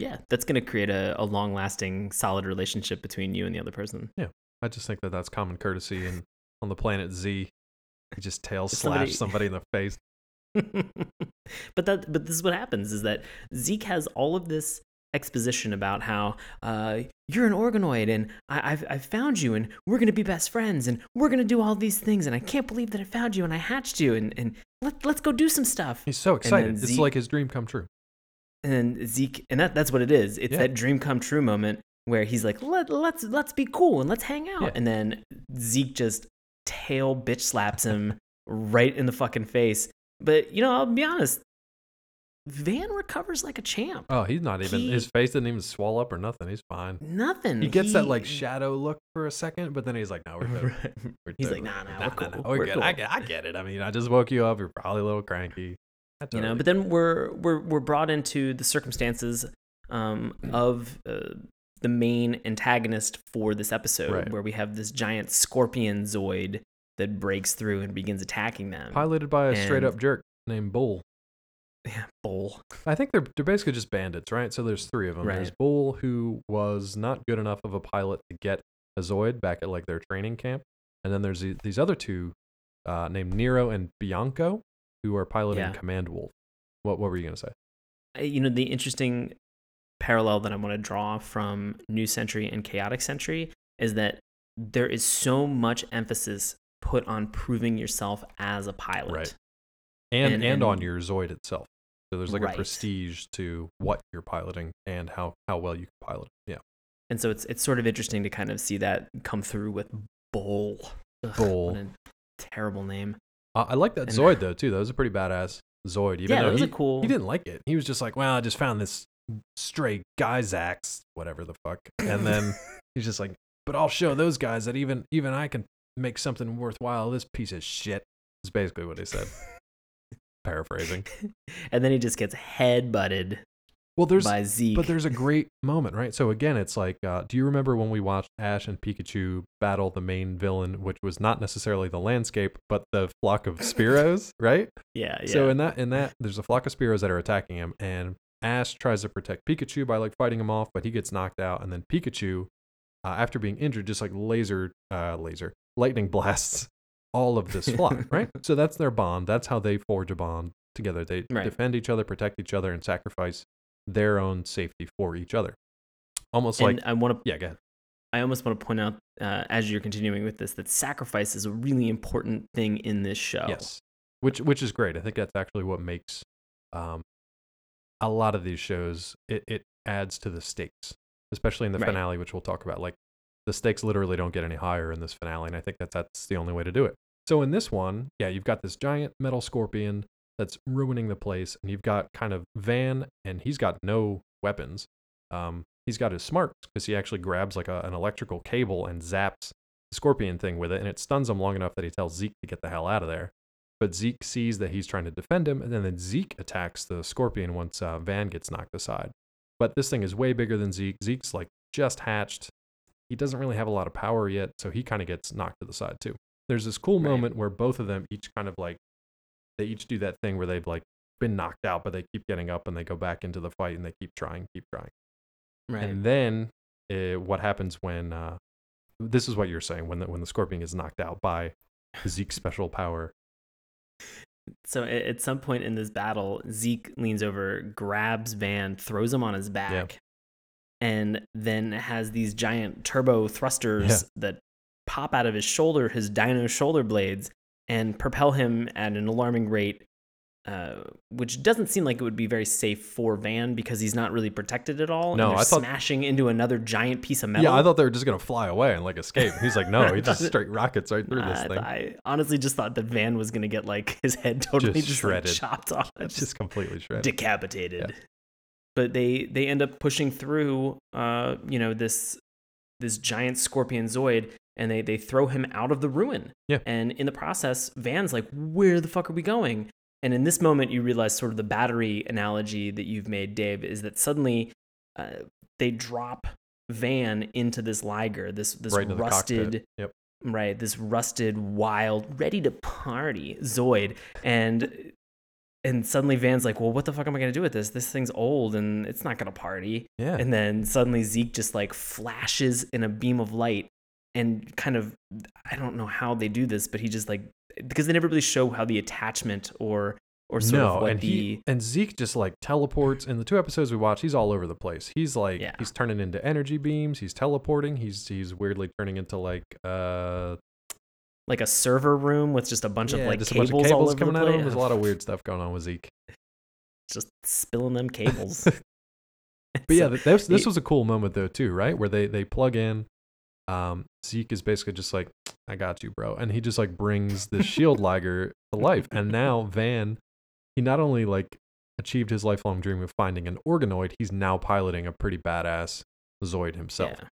S2: Yeah, that's going to create a, a long lasting, solid relationship between you and the other person. Yeah.
S1: I just think that that's common courtesy and on the planet Z, you just tail slash
S2: somebody-
S1: somebody in the face.
S2: but that but this is what happens is that Zeke has all of this exposition about how uh, you're an organoid and I, I've, I've found you and we're going to be best friends and we're going to do all these things and I can't believe that I found you and I hatched you and, and let, let's go do some stuff.
S1: He's so excited. It's like his dream come true.
S2: And Zeke, and that, that's what it is. It's
S1: Yeah.
S2: that dream come true moment where he's like, Let, let's, let's be cool and let's hang out.
S1: Yeah.
S2: And then Zeke just tail bitch slaps him right in the fucking face. But, you know, I'll be honest, Van recovers like a champ.
S1: Oh, he's not even
S2: He-
S1: his face didn't even swell up or nothing. He's fine.
S2: Nothing.
S1: He gets that like shadow look for a second, but then he's like, "No, we're good.
S2: Right.
S1: We're
S2: He's
S1: good.
S2: like, nah, nah, we're cool.
S1: We're,
S2: We're
S1: good.
S2: cool."
S1: I get, I get it. I mean, I just woke you up. You're probably a little cranky.
S2: You know but then we're we're we're brought into the circumstances um, of uh, the main antagonist for this episode
S1: Right.
S2: where we have this giant scorpion zoid that breaks through and begins attacking them
S1: piloted by a straight up jerk named Bull.
S2: yeah bull
S1: I think they're they're basically just bandits, right? So there's three of them. There's Bull, who was not good enough of a pilot to get a Zoid back at like their training camp, and then there's these other two uh, named Nero and Bianco, who are piloting
S2: Yeah.
S1: Command Wolf. What what were you gonna say?
S2: You know, the interesting parallel that I want to draw from New Century and Chaotic Century is that there is so much emphasis put on proving yourself as a pilot.
S1: Right. And
S2: And-
S1: and, on your Zoid itself. So there's like a prestige to what you're piloting and how how well you can pilot. it. Yeah.
S2: And so it's it's sort of interesting to kind of see that come through with Bull. Ugh,
S1: Bull.
S2: Terrible name.
S1: Uh, I like that
S2: And-
S1: Zoid though too. That was a pretty badass Zoid. Even
S2: yeah,
S1: though
S2: that was
S1: he,
S2: a cool.
S1: he didn't like it. He was just like, well, I just found this stray Guysack, whatever the fuck. And then he's just like, but I'll show those guys that even even I can make something worthwhile. This piece of shit is basically what he said. Paraphrasing.
S2: and then he just gets head butted
S1: Well, there's
S2: by Zeke.
S1: but there's a great moment, right? So again, it's like, uh, do you remember when we watched Ash and Pikachu battle the main villain, which was not necessarily the landscape, but the flock of Spearows, right?
S2: yeah, yeah.
S1: So in that in that there's a flock of Spearows that are attacking him, and Ash tries to protect Pikachu by like fighting him off, but he gets knocked out, and then Pikachu, uh, after being injured, just like laser uh, laser lightning blasts all of this flock, right? So that's their bond. That's how they forge a bond together. They
S2: Right.
S1: defend each other, protect each other, and sacrifice their own safety for each other. Almost
S2: and
S1: like
S2: I want to
S1: yeah, go ahead.
S2: I almost want to point out uh, as you're continuing with this that sacrifice is a really important thing in this show.
S1: Yes, which which is great. I think that's actually what makes um, a lot of these shows. It it adds to the stakes, especially in the
S2: Right.
S1: finale, which we'll talk about. Like the stakes literally don't get any higher in this finale, and I think that that's the only way to do it. So in this one, yeah, you've got this giant metal scorpion that's ruining the place, and you've got kind of Van, and he's got no weapons. Um, he's got his smarts because he actually grabs like a, an electrical cable and zaps the scorpion thing with it, and it stuns him long enough that he tells Zeke to get the hell out of there. But Zeke sees that he's trying to defend him, and then, then Zeke attacks the scorpion once uh, Van gets knocked aside. But this thing is way bigger than Zeke. Zeke's like just hatched. He doesn't really have a lot of power yet, so he kind of gets knocked to the side too. There's this cool
S2: Right.
S1: moment where both of them each kind of like they each do that thing where they've like been knocked out, but they keep getting up and they go back into the fight and they keep trying, keep trying.
S2: Right.
S1: And then uh, what happens when uh, this is what you're saying when the, when the scorpion is knocked out by Zeke's special power.
S2: so at some point in this battle, Zeke leans over, grabs Van, throws him on his back, and then has these giant turbo thrusters that pop out of his shoulder, his dino shoulder blades, and propel him at an alarming rate. Uh, which doesn't seem like it would be very safe for Van because he's not really protected at all.
S1: No,
S2: and they're
S1: I thought-
S2: smashing into another giant piece of metal.
S1: Yeah, I thought they were just gonna fly away and like escape. He's like, no, he just straight rockets right through this
S2: I,
S1: thing.
S2: I honestly just thought that Van was gonna get like his head totally
S1: Just
S2: just, like,
S1: shredded.
S2: chopped off, just
S1: just completely shredded.
S2: decapitated. But they they end up pushing through, uh, you know, this this giant scorpion zoid, and they they throw him out of the ruin.
S1: Yeah.
S2: And in the process, Van's like, "Where the fuck are we going?" And in this moment, you realize sort of the battery analogy that you've made, Dave, is that suddenly uh, they drop Van into this Liger, this this
S1: right
S2: rusted.
S1: Yep.
S2: right this rusted wild ready to party zoid and and suddenly van's like well what the fuck am i going to do with this this thing's old and it's not going to party
S1: Yeah.
S2: and then suddenly zeke just like flashes in a beam of light and kind of i don't know how they do this but he just like because they never really show how the attachment or or sort
S1: no,
S2: of what
S1: and
S2: the
S1: he and Zeke just like teleports. In the two episodes we watched, he's all over the place. He's like
S2: Yeah.
S1: he's turning into energy beams. He's teleporting. He's he's weirdly turning into like uh
S2: like a server room with just a bunch
S1: yeah,
S2: of like
S1: just
S2: cables,
S1: a bunch of
S2: all
S1: cables
S2: over
S1: coming
S2: the
S1: out of him. There's a lot of weird stuff going on with Zeke.
S2: just spilling them cables
S1: But yeah, this this was a cool moment though too, right? Where they they plug in. Um, Zeke is basically just like, "I got you, bro," and he just like brings the shield liger to life. And now Van, he not only like achieved his lifelong dream of finding an organoid, he's now piloting a pretty badass Zoid himself.
S2: yeah.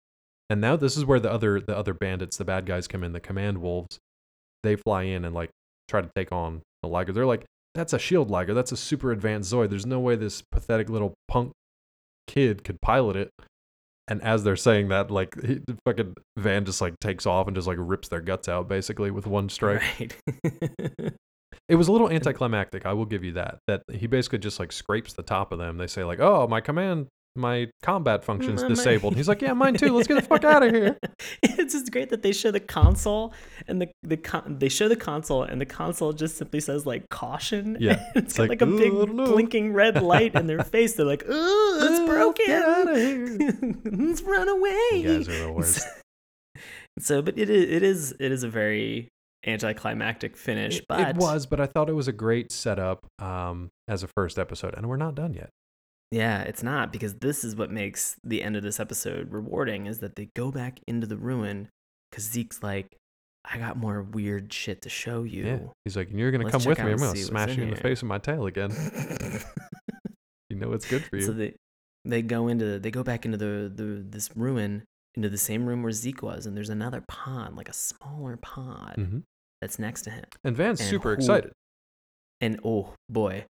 S1: And now this is where the other the other bandits, the bad guys, come in. The command wolves, they fly in and like try to take on the liger. They're like, "That's a shield liger. That's a super advanced Zoid. There's no way this pathetic little punk kid could pilot it." And as they're saying that, like he, fucking Van just like takes off and just like rips their guts out basically with one strike.
S2: Right.
S1: It was a little anticlimactic, I will give you that. That he basically just like scrapes the top of them. They say like, "Oh, my command my combat functions
S2: My- my-
S1: disabled. He's like, yeah, mine too. Let's get the fuck out of here.
S2: it's just great that they show the console and the the con- they show the console and the console just simply says like caution.
S1: Yeah,
S2: it's
S1: like,
S2: like, a big
S1: "Ooh, I don't know."
S2: blinking red light in their face. They're like, "Ooh, it's
S1: Ooh,
S2: broken.
S1: get outta here."
S2: Let's run away."
S1: You guys are the worst.
S2: So, but it is it is it is a very anticlimactic finish.
S1: It,
S2: but
S1: it was, but I thought it was a great setup um, as a first episode, and we're not done yet.
S2: Yeah, it's not because this is what makes the end of this episode rewarding is that they go back into the ruin because Zeke's like, I got more weird shit to show you.
S1: Yeah, he's like, you're gonna
S2: Let's
S1: come with me. I'm gonna smash
S2: in
S1: you in the
S2: here."
S1: face with my tail again. you know it's good for you.
S2: so they they go into they go back into the, the this ruin into the same room where Zeke was, and there's another pod, like a smaller pod
S1: Mhm.
S2: that's next to him.
S1: And Van's
S2: And
S1: super
S2: who-
S1: excited.
S2: And oh boy,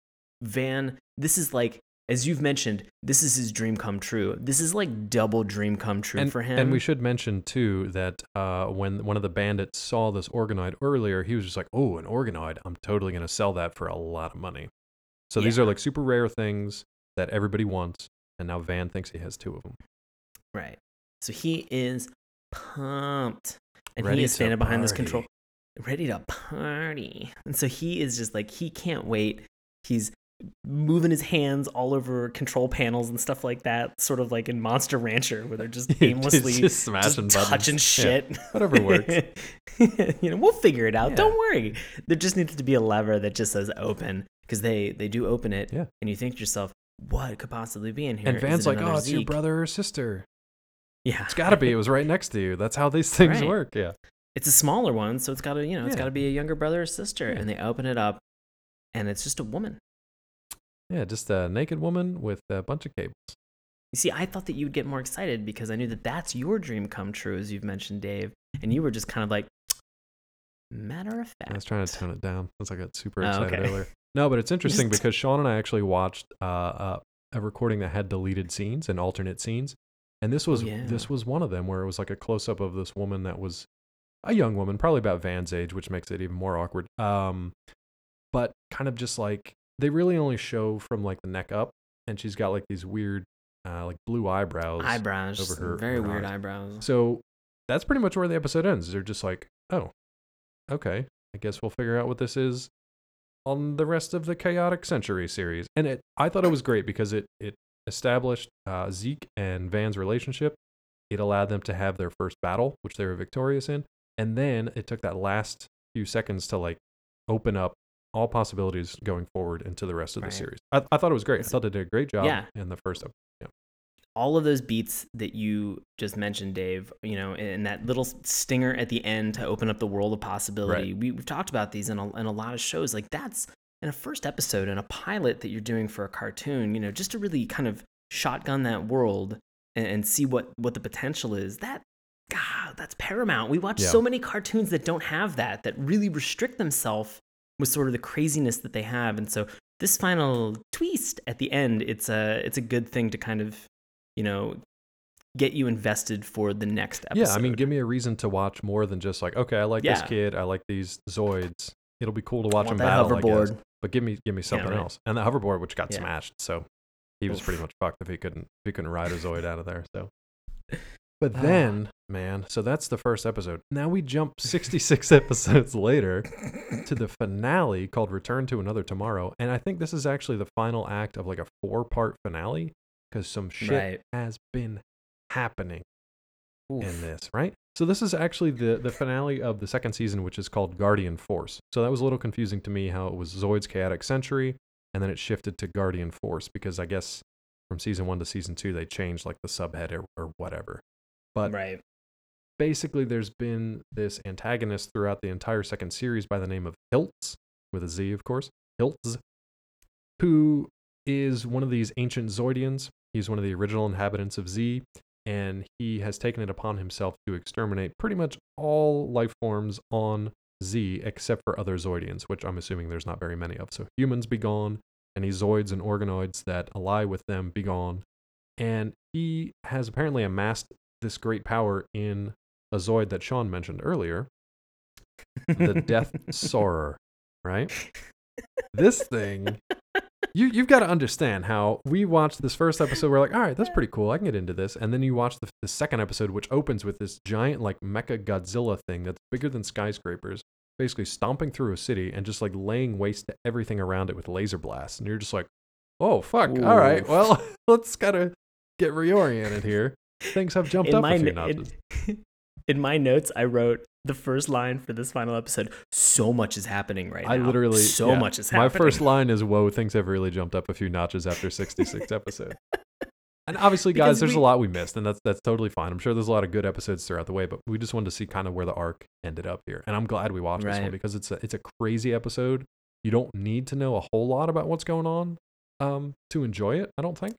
S2: Van, this is like as you've mentioned, this is his dream come true. This is like double dream come true
S1: And,
S2: for him.
S1: and we should mention too that uh, when one of the bandits saw this organoid earlier, he was just like, "Oh, an organoid! I'm totally gonna sell that for a lot of money." So these are like super rare things that everybody wants, and now Van thinks he has two of them.
S2: Right. So he is pumped. And
S1: Ready
S2: he is standing behind this control, ready to party. And so he is just like, he can't wait. He's moving his hands all over control panels and stuff like that, sort of like in Monster Rancher, where they're just aimlessly
S1: just
S2: just
S1: smashing buttons.
S2: touching
S1: Yeah,
S2: shit.
S1: whatever works.
S2: you know, we'll figure it out.
S1: Yeah.
S2: Don't worry. There just needs to be a lever that just says open because they they do open it.
S1: Yeah.
S2: And you think to yourself, what could possibly be in here?
S1: And Van's like, "Oh, it's your brother or sister.
S2: Yeah.
S1: It's gotta be. It was right next to you. That's how these things
S2: Right.
S1: work." Yeah.
S2: it's a smaller one, so it's got to, you know, it's
S1: Yeah.
S2: got to be a younger brother or sister.
S1: Yeah.
S2: And they open it up, and it's just a woman.
S1: Yeah, just a naked woman with a bunch of cables.
S2: You see, I thought that you'd get more excited because I knew that that's your dream come true, as you've mentioned, Dave. And you were just kind of like, matter of fact.
S1: I was trying to tone it down since I got super
S2: Oh,
S1: excited
S2: okay.
S1: earlier. No, but it's interesting
S2: Just-
S1: because Sean and I actually watched uh, uh, a recording that had deleted scenes and alternate scenes, and this was
S2: Oh, yeah.
S1: this was one of them where it was like a close up of this woman that was a young woman, probably about Van's age, which makes it even more awkward. Um, but kind of just like they really only show from like the neck up, and she's got like these weird, uh, like blue eyebrows.
S2: eyebrows.
S1: over her-
S2: very
S1: her
S2: weird
S1: eyes.
S2: eyebrows.
S1: So that's pretty much where the episode ends. They're just like, oh, okay, I guess we'll figure out what this is on the rest of the Chaotic Century series. And it, I thought it was great because it it established uh, Zeke and Van's relationship. It allowed them to have their first battle, which they were victorious in, and then it took that last few seconds to like open up all possibilities going forward into the rest of
S2: Right.
S1: the series. I, I thought it was great. I thought they did a great job
S2: Yeah.
S1: in the first episode. Yeah.
S2: all of those beats that you just mentioned, Dave, you know, and that little stinger at the end to open up the world of possibility. We, we've talked about these in a, in a lot of shows. Like that's in a first episode in a pilot that you're doing for a cartoon, you know, just to really kind of shotgun that world and, and see what, what the potential is. That, God, that's paramount. We watch
S1: Yeah.
S2: so many cartoons that don't have that, that really restrict themselves with sort of the craziness that they have. And so this final twist at the end, it's a, it's a good thing to kind of you know, get you invested for the next episode.
S1: Yeah, I mean, give me a reason to watch more than just like, okay, I like this kid, I like these Zoids. It'll be cool to watch them battle, I guess. But give me, give me something
S2: right.
S1: else. And the hoverboard, which got
S2: Yeah.
S1: smashed, so he was pretty much fucked if he couldn't, if he couldn't ride a Zoid out of there. So, but
S2: Ah.
S1: then, man, so that's the first episode. Now we jump 66 episodes later to the finale called Return to Another Tomorrow, and I think this is actually the final act of like a four-part finale because some shit
S2: Right.
S1: has been happening
S2: Oof.
S1: in this, right? So this is actually the the finale of the second season, which is called Guardian Force. So that was a little confusing to me how it was Zoid's Chaotic Century, and then it shifted to Guardian Force because I guess from season one to season two they changed like the subhead or, or whatever. But
S2: right.
S1: basically, there's been this antagonist throughout the entire second series by the name of Hiltz, with a Z, of course, Hiltz, who is one of these ancient Zoidians. He's one of the original inhabitants of Z, and he has taken it upon himself to exterminate pretty much all life forms on Z except for other Zoidians, which I'm assuming there's not very many of. So humans be gone, any Zoids and organoids that ally with them be gone. And he has apparently amassed this great power in a Zoid that Sean mentioned earlier, the Death Saurer, right? This thing you you've got to understand how we watched this first episode. We're like, all right, that's pretty cool. I can get into this. And then you watch the, the second episode, which opens with this giant like mecha Godzilla thing that's bigger than skyscrapers, basically stomping through a city and just like laying waste to everything around it with laser blasts. And you're just like, oh fuck, all right, well let's kind of get reoriented here. Things have jumped
S2: in
S1: up
S2: my
S1: a few
S2: in,
S1: notches.
S2: in my notes, I wrote the first line for this final episode. So much is happening right
S1: I
S2: now.
S1: I literally
S2: so
S1: yeah,
S2: much is happening.
S1: My first line is, "Whoa, things have really jumped up a few notches after 66 episodes." And obviously, guys,
S2: Because
S1: there's a lot we missed, and that's that's totally fine. I'm sure there's a lot of good episodes throughout the way, but we just wanted to see kind of where the arc ended up here. And I'm glad we watched this one because it's a it's a crazy episode. You don't need to know a whole lot about what's going on um, to enjoy it. I don't think.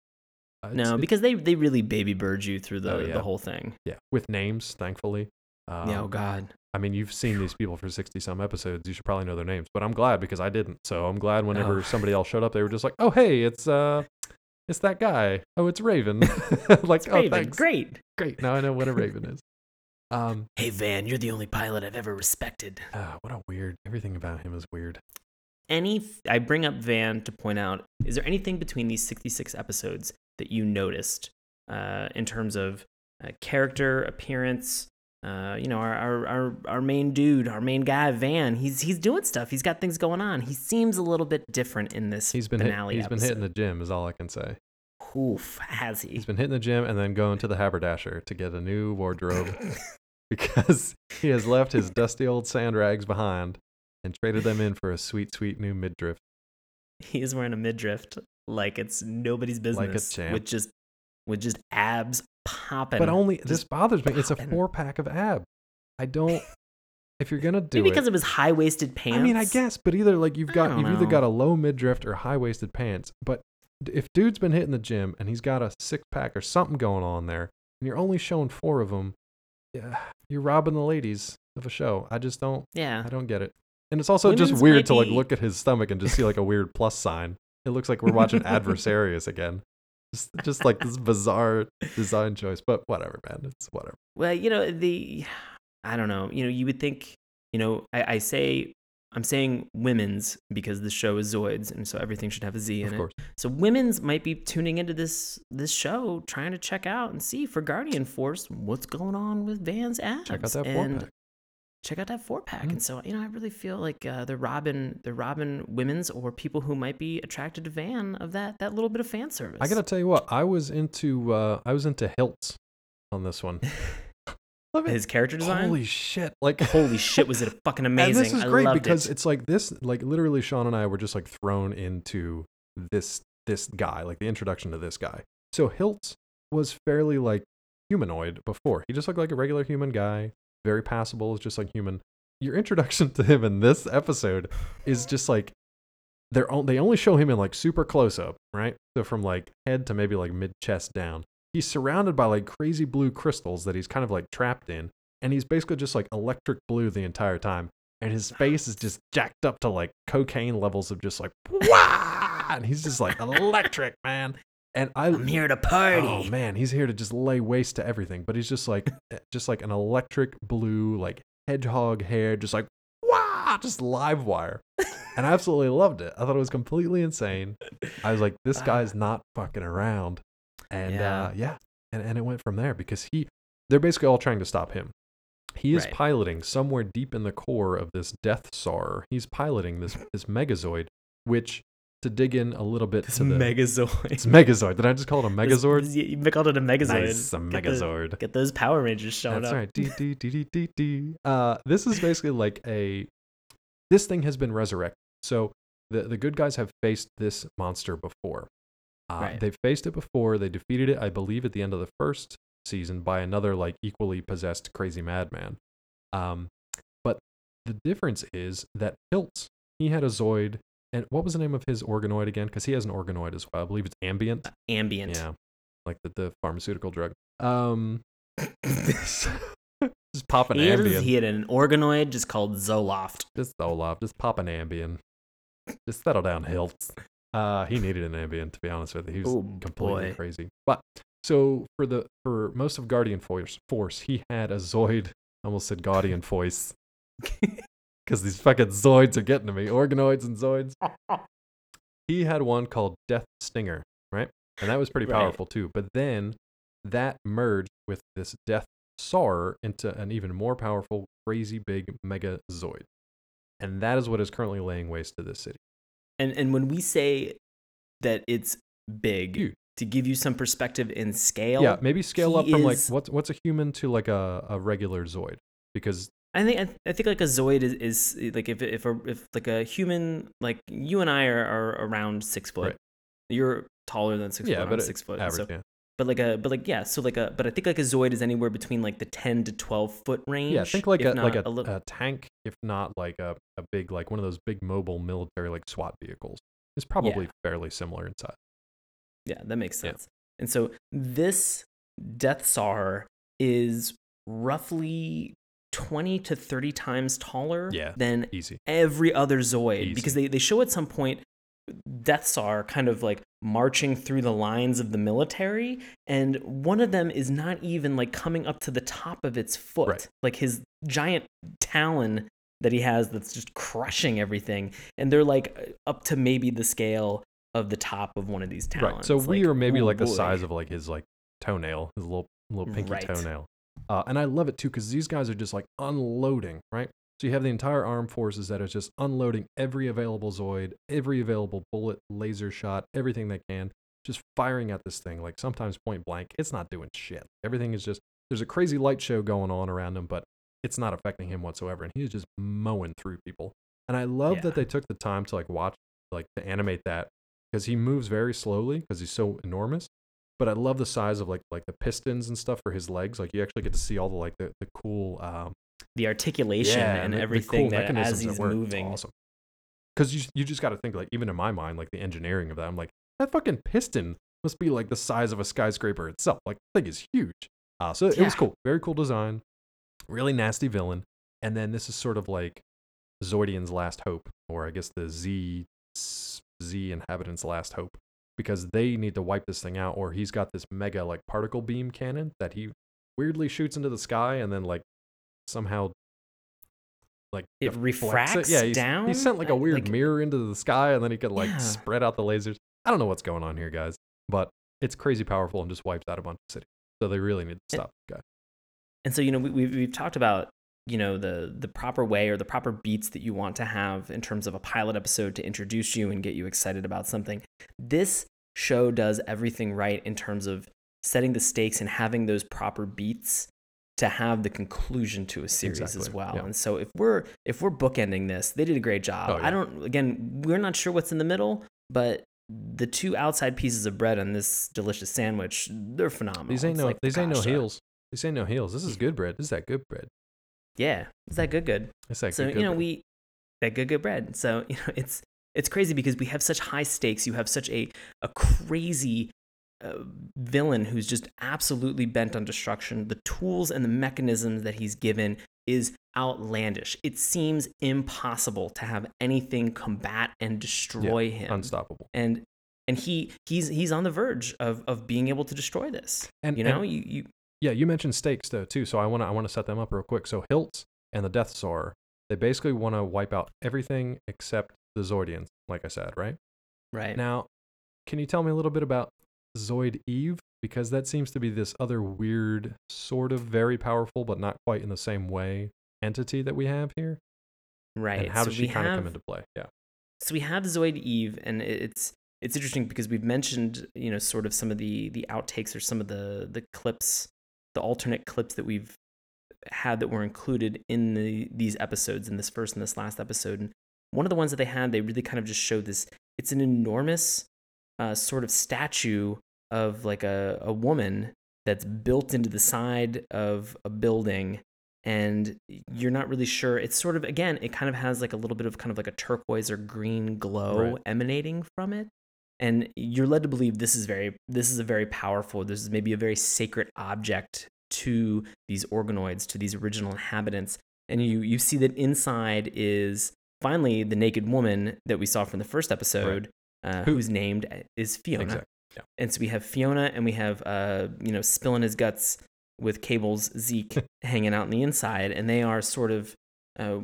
S1: Uh,
S2: no, because they they really baby bird you through the,
S1: Oh, yeah.
S2: the whole thing.
S1: yeah, with names, thankfully. Um,
S2: yeah, oh god.
S1: I mean, you've seen these people for 60 some episodes. You should probably know their names, but I'm glad because I didn't. So I'm glad whenever
S2: Oh.
S1: somebody else showed up, they were just like, oh, hey, it's, uh, it's that guy. Oh, it's Raven. like,
S2: It's
S1: oh,
S2: Raven.
S1: thanks.
S2: Great.
S1: Great. Now I know what a Raven is. Um,
S2: Hey Van, you're the only pilot I've ever respected.
S1: ah, what a weird, everything about him is weird.
S2: Any I bring up Van to point out, is there anything between these 66 episodes that you noticed uh, in terms of uh, character, appearance? Uh, you know, our, our our our main dude, our main guy, Van. He's he's doing stuff. He's got things going on. He seems a little bit different in this
S1: He's been, hit,
S2: finale.
S1: he's been hitting the gym, is all I can say.
S2: Oof, has he?
S1: He's been hitting the gym and then going to the haberdasher to get a new wardrobe because he has left his dusty old sand rags behind and traded them in for a sweet, sweet new midriff.
S2: he is wearing a midriff like it's nobody's
S1: Like a
S2: business
S1: champ.
S2: with just with just abs popping.
S1: But only this
S2: just
S1: bothers me. It's a four pack of abs. I don't. If you're gonna do
S2: Maybe because
S1: it,
S2: it was high waisted pants.
S1: I mean, I guess, but either like you've got you've either got a low midriff or high waisted pants. But if dude's been hitting the gym and he's got a six pack or something going on there, and you're only showing four of them, yeah, you're robbing the ladies of a show. I just don't.
S2: Yeah.
S1: I don't get it. And it's also just weird to like look at his stomach and just see like a weird plus sign. It looks like we're watching Adversarius again. Just, just like this bizarre design choice, but whatever, man. It's whatever.
S2: Well, you know, the I don't know. You know, you would think, you know, I, I say I'm saying women's because the show is Zoids, and so everything should have a Z in
S1: Of
S2: it.
S1: course.
S2: So women's might be tuning into this this show, trying to check out and see for Guardian Force what's going on with Van's abs.
S1: Check out that
S2: and. Check out that four pack.
S1: Mm.
S2: And so, you know, I really feel like uh, the Robin, the Robin women's or people who might be attracted to Van of that that little bit of fan service.
S1: I gotta tell you what, I was into uh I was into Hiltz on this one. Love it.
S2: his character design.
S1: Holy shit! Like
S2: Holy shit, was it fucking amazing?
S1: And this is
S2: I
S1: great because
S2: it.
S1: it's like this, like literally, Sean and I were just like thrown into this this guy, like the introduction to this guy. So Hilt was fairly like humanoid before. He just looked like a regular human guy, very passable, is just like human. Your introduction to him in this episode is just like they're on, they only show him in like super close up, right? So from like head to maybe like mid chest down. He's surrounded by like crazy blue crystals that he's kind of like trapped in, and he's basically just like electric blue the entire time. And his face is just jacked up to like cocaine levels of just like wow, and he's just like electric, man. And I
S2: I'm here to party.
S1: Oh man, he's here to just lay waste to everything. But he's just like eh, just like an electric blue, like hedgehog hair, just like wow, just live wire. And I absolutely loved it. I thought it was completely insane. I was like, this guy's not fucking around. And
S2: Yeah.
S1: uh yeah. And and it went from there because he they're basically all trying to stop him. He is
S2: Right.
S1: piloting somewhere deep in the core of this Death Saurer. He's piloting this this Megazoid, which to dig in a little bit
S2: This
S1: to the
S2: Megazord.
S1: it's Megazord. Did I just call it a Megazord?
S2: this- You called it a Megazord.
S1: Nice, a
S2: Get the-
S1: Megazord.
S2: Get those Power Rangers showing
S1: That's
S2: up.
S1: right. D D D D D D. Uh, this is basically like a. This thing has been resurrected. So the the good guys have faced this monster before. Uh,
S2: Right.
S1: They've faced it before. They defeated it, I believe, at the end of the first season by another like equally possessed crazy madman. Um, but the difference is that Hilt he had a Zoid, and what was the name of his organoid again? Because he has an organoid as well. I believe it's Ambient.
S2: Ambient.
S1: Yeah, like the, the pharmaceutical drug. Um, just pop an
S2: He, had, he had an organoid just called Zoloft.
S1: Just Olaf, just pop an Ambien. Just settle down, Hilt. Uh, he needed an Ambien to be honest with you. He was
S2: Oh,
S1: completely
S2: boy.
S1: crazy. But so for the for most of Guardian Force, Force he had a Zoid. I almost said Guardian Voice because these fucking Zoids are getting to me. Organoids and Zoids. he had one called Death Stinger, right? And that was pretty
S2: Right.
S1: powerful too. But then that merged with this Death Saurer into an even more powerful, crazy big Mega Zoid. And that is what is currently laying waste to this city.
S2: And and when we say that it's big,
S1: Huge.
S2: to give you some perspective in scale,
S1: yeah, maybe scale up from like what's what's a human to like a, a regular Zoid. Because
S2: I think I, I think like a Zoid is, is like if if a, if like a human like you and I are, are around six foot.
S1: Right.
S2: You're taller than six
S1: yeah,
S2: foot.
S1: but
S2: I'm six foot.
S1: average,
S2: so,
S1: yeah.
S2: but like a but like yeah, so like a but I think like a Zoid is anywhere between like the ten to twelve foot range.
S1: Yeah, think like a like a,
S2: little.
S1: a tank, if not like a, a big like one of those big mobile military like SWAT vehicles. It's probably fairly similar in size.
S2: Yeah, that makes
S1: Yeah.
S2: sense. And so this Death Saurer is roughly 20 to 30 times taller
S1: Yeah.
S2: than
S1: Easy.
S2: every other Zoid because they, they show at some point Death Saurer kind of like marching through the lines of the military, and one of them is not even like coming up to the top of its foot.
S1: Right.
S2: Like his giant talon that he has that's just crushing everything, and they're like up to maybe the scale of the top of one of these talons.
S1: Right. So we are maybe like the oh
S2: boy.
S1: size of like his like toenail, his little little pinky
S2: Right.
S1: toenail. Uh, and I love it too because these guys are just like unloading, right? So you have the entire armed forces that is just unloading every available Zoid, every available bullet, laser shot, everything they can, just firing at this thing. Like sometimes point blank, it's not doing shit. Everything is just there's a crazy light show going on around him, but it's not affecting him whatsoever, and he's just mowing through people. And I love
S2: Yeah.
S1: that they took the time to like watch, like to animate that because he moves very slowly because he's so enormous. But I love the size of like like the pistons and stuff for his legs. Like you actually get to see all the like the, the cool um,
S2: the articulation and
S1: the- the
S2: everything
S1: cool
S2: that as
S1: mechanisms
S2: he's
S1: that work. It's
S2: moving.
S1: awesome. Because you you just got to think like even in my mind like the engineering of that. I'm like that fucking piston must be like the size of a skyscraper itself. Like the thing is huge. Uh, so it was cool. Very cool design. Really nasty villain. And then this is sort of like Zoidian's last hope, or I guess the Z Z inhabitants' last hope, because they need to wipe this thing out, or he's got this mega like particle beam cannon that he weirdly shoots into the sky and then like somehow like
S2: It refracts
S1: Yeah, he's,
S2: down?
S1: He sent like a weird
S2: like-
S1: mirror into the sky, and then he could like
S2: Yeah.
S1: spread out the lasers. I don't know what's going on here, guys, but it's crazy powerful and just wipes out a bunch of cities. So they really need to stop this guy.
S2: And so you know we, we've we've talked about you know the the proper way or the proper beats that you want to have in terms of a pilot episode to introduce you and get you excited about something. This show does everything right in terms of setting the stakes and having those proper beats to have the conclusion to a series as well.
S1: yeah.
S2: And so if we're if we're bookending this, they did a great job.
S1: Oh, yeah.
S2: I don't again, we're not sure what's in the middle, but the two outside pieces of bread on this delicious sandwich, they're phenomenal.
S1: These ain't
S2: It's
S1: no
S2: like
S1: these ain't no
S2: uh,
S1: heels. These ain't no heels. This is good bread. This is that good bread.
S2: Yeah, is that good? Good.
S1: It's that
S2: so
S1: good, good
S2: you know
S1: bread.
S2: we that good good bread. So you know it's it's crazy because we have such high stakes. You have such a a crazy uh, villain who's just absolutely bent on destruction. The tools and the mechanisms that he's given is outlandish. It seems impossible to have anything combat and destroy him.
S1: unstoppable.
S2: and and he he's he's on the verge of of being able to destroy this.
S1: And
S2: You
S1: and-
S2: know, you you
S1: Yeah, you mentioned stakes though too, so I want to I want to set them up real quick. So Hiltz and the Death Saurer, they basically want to wipe out everything except the Zoidians, like I said, right?
S2: right.
S1: Now, can you tell me a little bit about Zoid Eve because that seems to be this other weird, sort of very powerful but not quite in the same way entity that we have here?
S2: right.
S1: And how
S2: So
S1: does she kind of come into play? Yeah.
S2: so we have Zoid Eve, and it's it's interesting because we've mentioned you know sort of some of the the outtakes or some of the the clips, the alternate clips that we've had that were included in the these episodes in this first and this last episode. And one of the ones that they had, they really kind of just showed this. It's an enormous uh, sort of statue of like a a woman that's built into the side of a building and you're not really sure. It's sort of again, it kind of has like a little bit of kind of like a turquoise or green glow
S1: Right.
S2: emanating from it. And you're led to believe this is very this is a very powerful, this is maybe a very sacred object to these organoids, to these original inhabitants. And you you see that inside is finally the naked woman that we saw from the first episode, uh,
S1: Who-
S2: who's named is Fiona.
S1: Exactly. Yeah.
S2: And so we have Fiona and we have uh, you know, spilling his guts with Cable's Zeke hanging out on the inside, and they are sort of uh,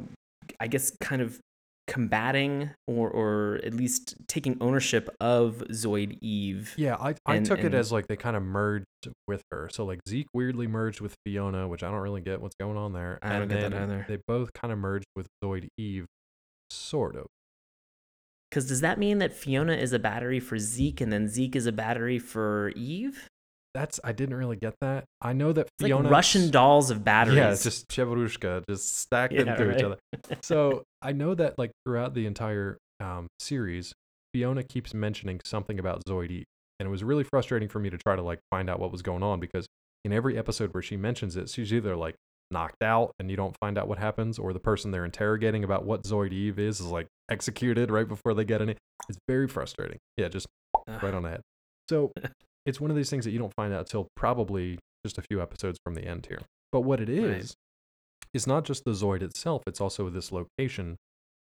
S2: I guess kind of combating or or at least taking ownership of Zoid Eve.
S1: Yeah, I, I
S2: And-
S1: took
S2: and-
S1: it as like they kind of merged with her. So like Zeke weirdly merged with Fiona, which I don't really get what's going on there.
S2: I don't
S1: and
S2: get that either.
S1: They both kind of merged with Zoid Eve, sort of.
S2: Because does that mean that Fiona is a battery for Zeke and then Zeke is a battery for Eve?
S1: That's I didn't really get that. I know that Fiona
S2: like Russian dolls of batteries.
S1: Yeah, it's just Chevarushka, just stacked
S2: Yeah,
S1: into each other. So I know that like throughout the entire um, series, Fiona keeps mentioning something about Zoid Eve. And it was really frustrating for me to try to like find out what was going on because in every episode where she mentions it, she's either like knocked out and you don't find out what happens, or the person they're interrogating about what Zoid Eve is is like executed right before they get any. It's very frustrating. Yeah, just right on the head. So it's one of these things that you don't find out until probably just a few episodes from the end here. But what it is,
S2: Right.
S1: Is not just the Zoid itself, it's also this location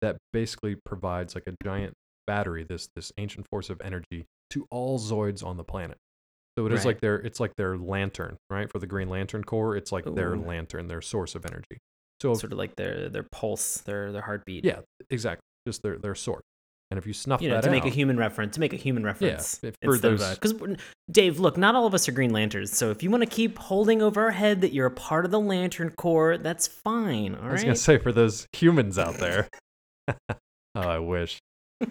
S1: that basically provides like a giant battery, this this ancient force of energy to all Zoids on the planet. So it is
S2: Right.
S1: like their it's like their lantern, right? For the Green Lantern Corps, it's like their lantern, their source of energy. So
S2: sort of like their their pulse, their their heartbeat.
S1: yeah, exactly. Just their their source. And if you snuff
S2: You know,
S1: that
S2: to make a human reference, to make a human reference.
S1: if for those-
S2: because Dave, look, not all of us are Green Lanterns. So if you want to keep holding over our head that you're a part of the Lantern Corps, that's fine. All
S1: I was
S2: right.
S1: gonna say for those humans out there. oh, I wish.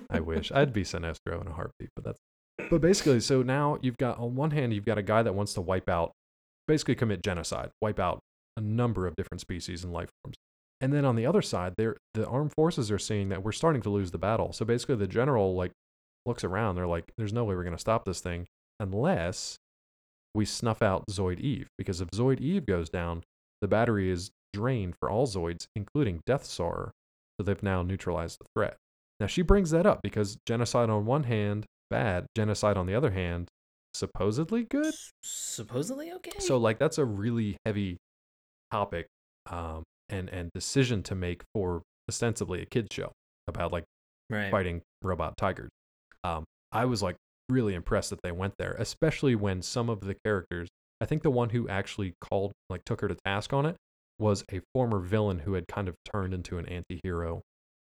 S1: I wish. I'd be Sinestro in a heartbeat, but that's but basically, so now you've got on one hand, you've got a guy that wants to wipe out basically commit genocide, wipe out a number of different species and life forms. And then on the other side, the armed forces are seeing that we're starting to lose the battle. So basically the general like looks around, they're like, There's no way we're gonna stop this thing unless we snuff out Zoid Eve. Because if Zoid Eve goes down, the battery is drained for all Zoids, including Death Saurer. So they've now neutralized the threat. Now she brings that up because genocide on one hand, bad, genocide on the other hand, supposedly good.
S2: Supposedly okay.
S1: So like that's a really heavy topic um and and decision to make for ostensibly a kids show about like
S2: right.
S1: fighting robot tigers. Um, I was like really impressed that they went there, especially when some of the characters. I think the one who actually called, like, took her to task on it was a former villain who had kind of turned into an anti-hero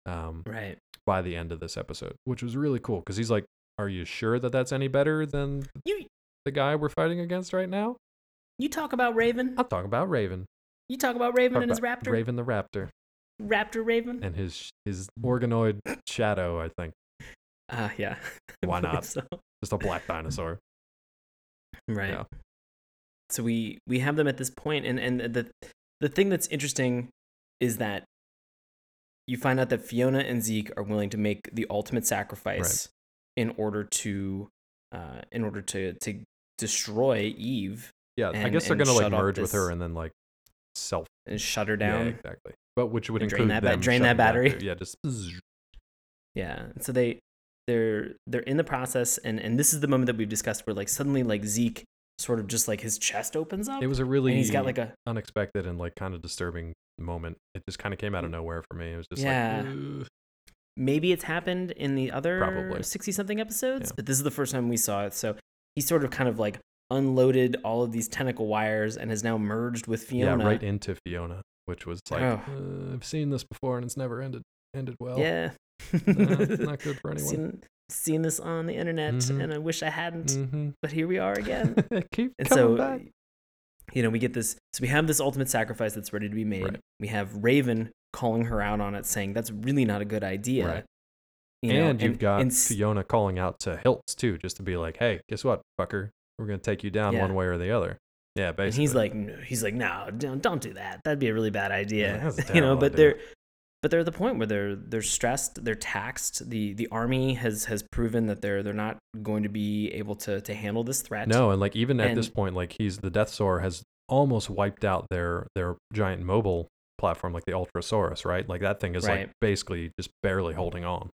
S1: um,
S2: Right.
S1: by the end of this episode, which was really cool because he's like, "Are you sure that that's any better than
S2: You
S1: the guy we're fighting against right now?"
S2: you talk about Raven.
S1: i'll talk about Raven,
S2: You talk about Raven and his raptor.
S1: Raven the Raptor,
S2: Raptor Raven.
S1: and his his organoid shadow. I think
S2: Ah, yeah.
S1: Why not?
S2: So.
S1: just a black dinosaur.
S2: Right.
S1: Yeah.
S2: So we we have them at this point, and and the the thing that's interesting is that you find out that Fiona and Zeke are willing to make the ultimate sacrifice in order to uh in order to to destroy Eve
S1: Yeah, I guess they're gonna like merge with her and then like self
S2: and shut her
S1: Yeah,
S2: down.
S1: exactly. But which would
S2: And drain that ba- drain that
S1: down
S2: battery.
S1: Yeah, just.
S2: Yeah. So they they're they're in the process and and this is the moment that we've discussed where like suddenly like Zeke sort of just like his chest opens up
S1: it was a really
S2: he's got like a
S1: unexpected and like kind of disturbing moment. It just kind of came out of nowhere for me. It was just
S2: Yeah.
S1: like,
S2: maybe it's happened in the other 60 something episodes
S1: Yeah.
S2: but this is the first time we saw it so he sort of kind of like unloaded all of these tentacle wires and has now merged with Fiona
S1: yeah, right into Fiona, which was like
S2: Oh.
S1: uh, I've seen this before and it's never ended ended well.
S2: yeah
S1: not good for anyone.
S2: seen, seen this on the internet
S1: Mhm.
S2: and I wish I hadn't
S1: hmm
S2: but here we are again
S1: Keep
S2: and
S1: coming
S2: so
S1: back.
S2: you know we get this so we have this ultimate sacrifice that's ready to be made
S1: Right.
S2: we have raven calling her out on it saying that's really not a good idea
S1: Right.
S2: You know,
S1: and you've got
S2: and
S1: Fiona calling out to Hiltz too, just to be like, "Hey, guess what, fucker? We're gonna take you down
S2: Yeah.
S1: one way or the other." Yeah, basically.
S2: and he's like he's like no don't, don't do that that'd be a really bad idea
S1: Yeah,
S2: you know but
S1: idea.
S2: they're but they're at the point where they're they're stressed they're taxed the the army has has proven that they're they're not going to be able to to handle this threat
S1: No, and like even at this point, like he's the Death Saurer has almost wiped out their their giant mobile platform, like the Ultrasaurus, right? Like that thing is
S2: Right.
S1: like basically just barely holding on.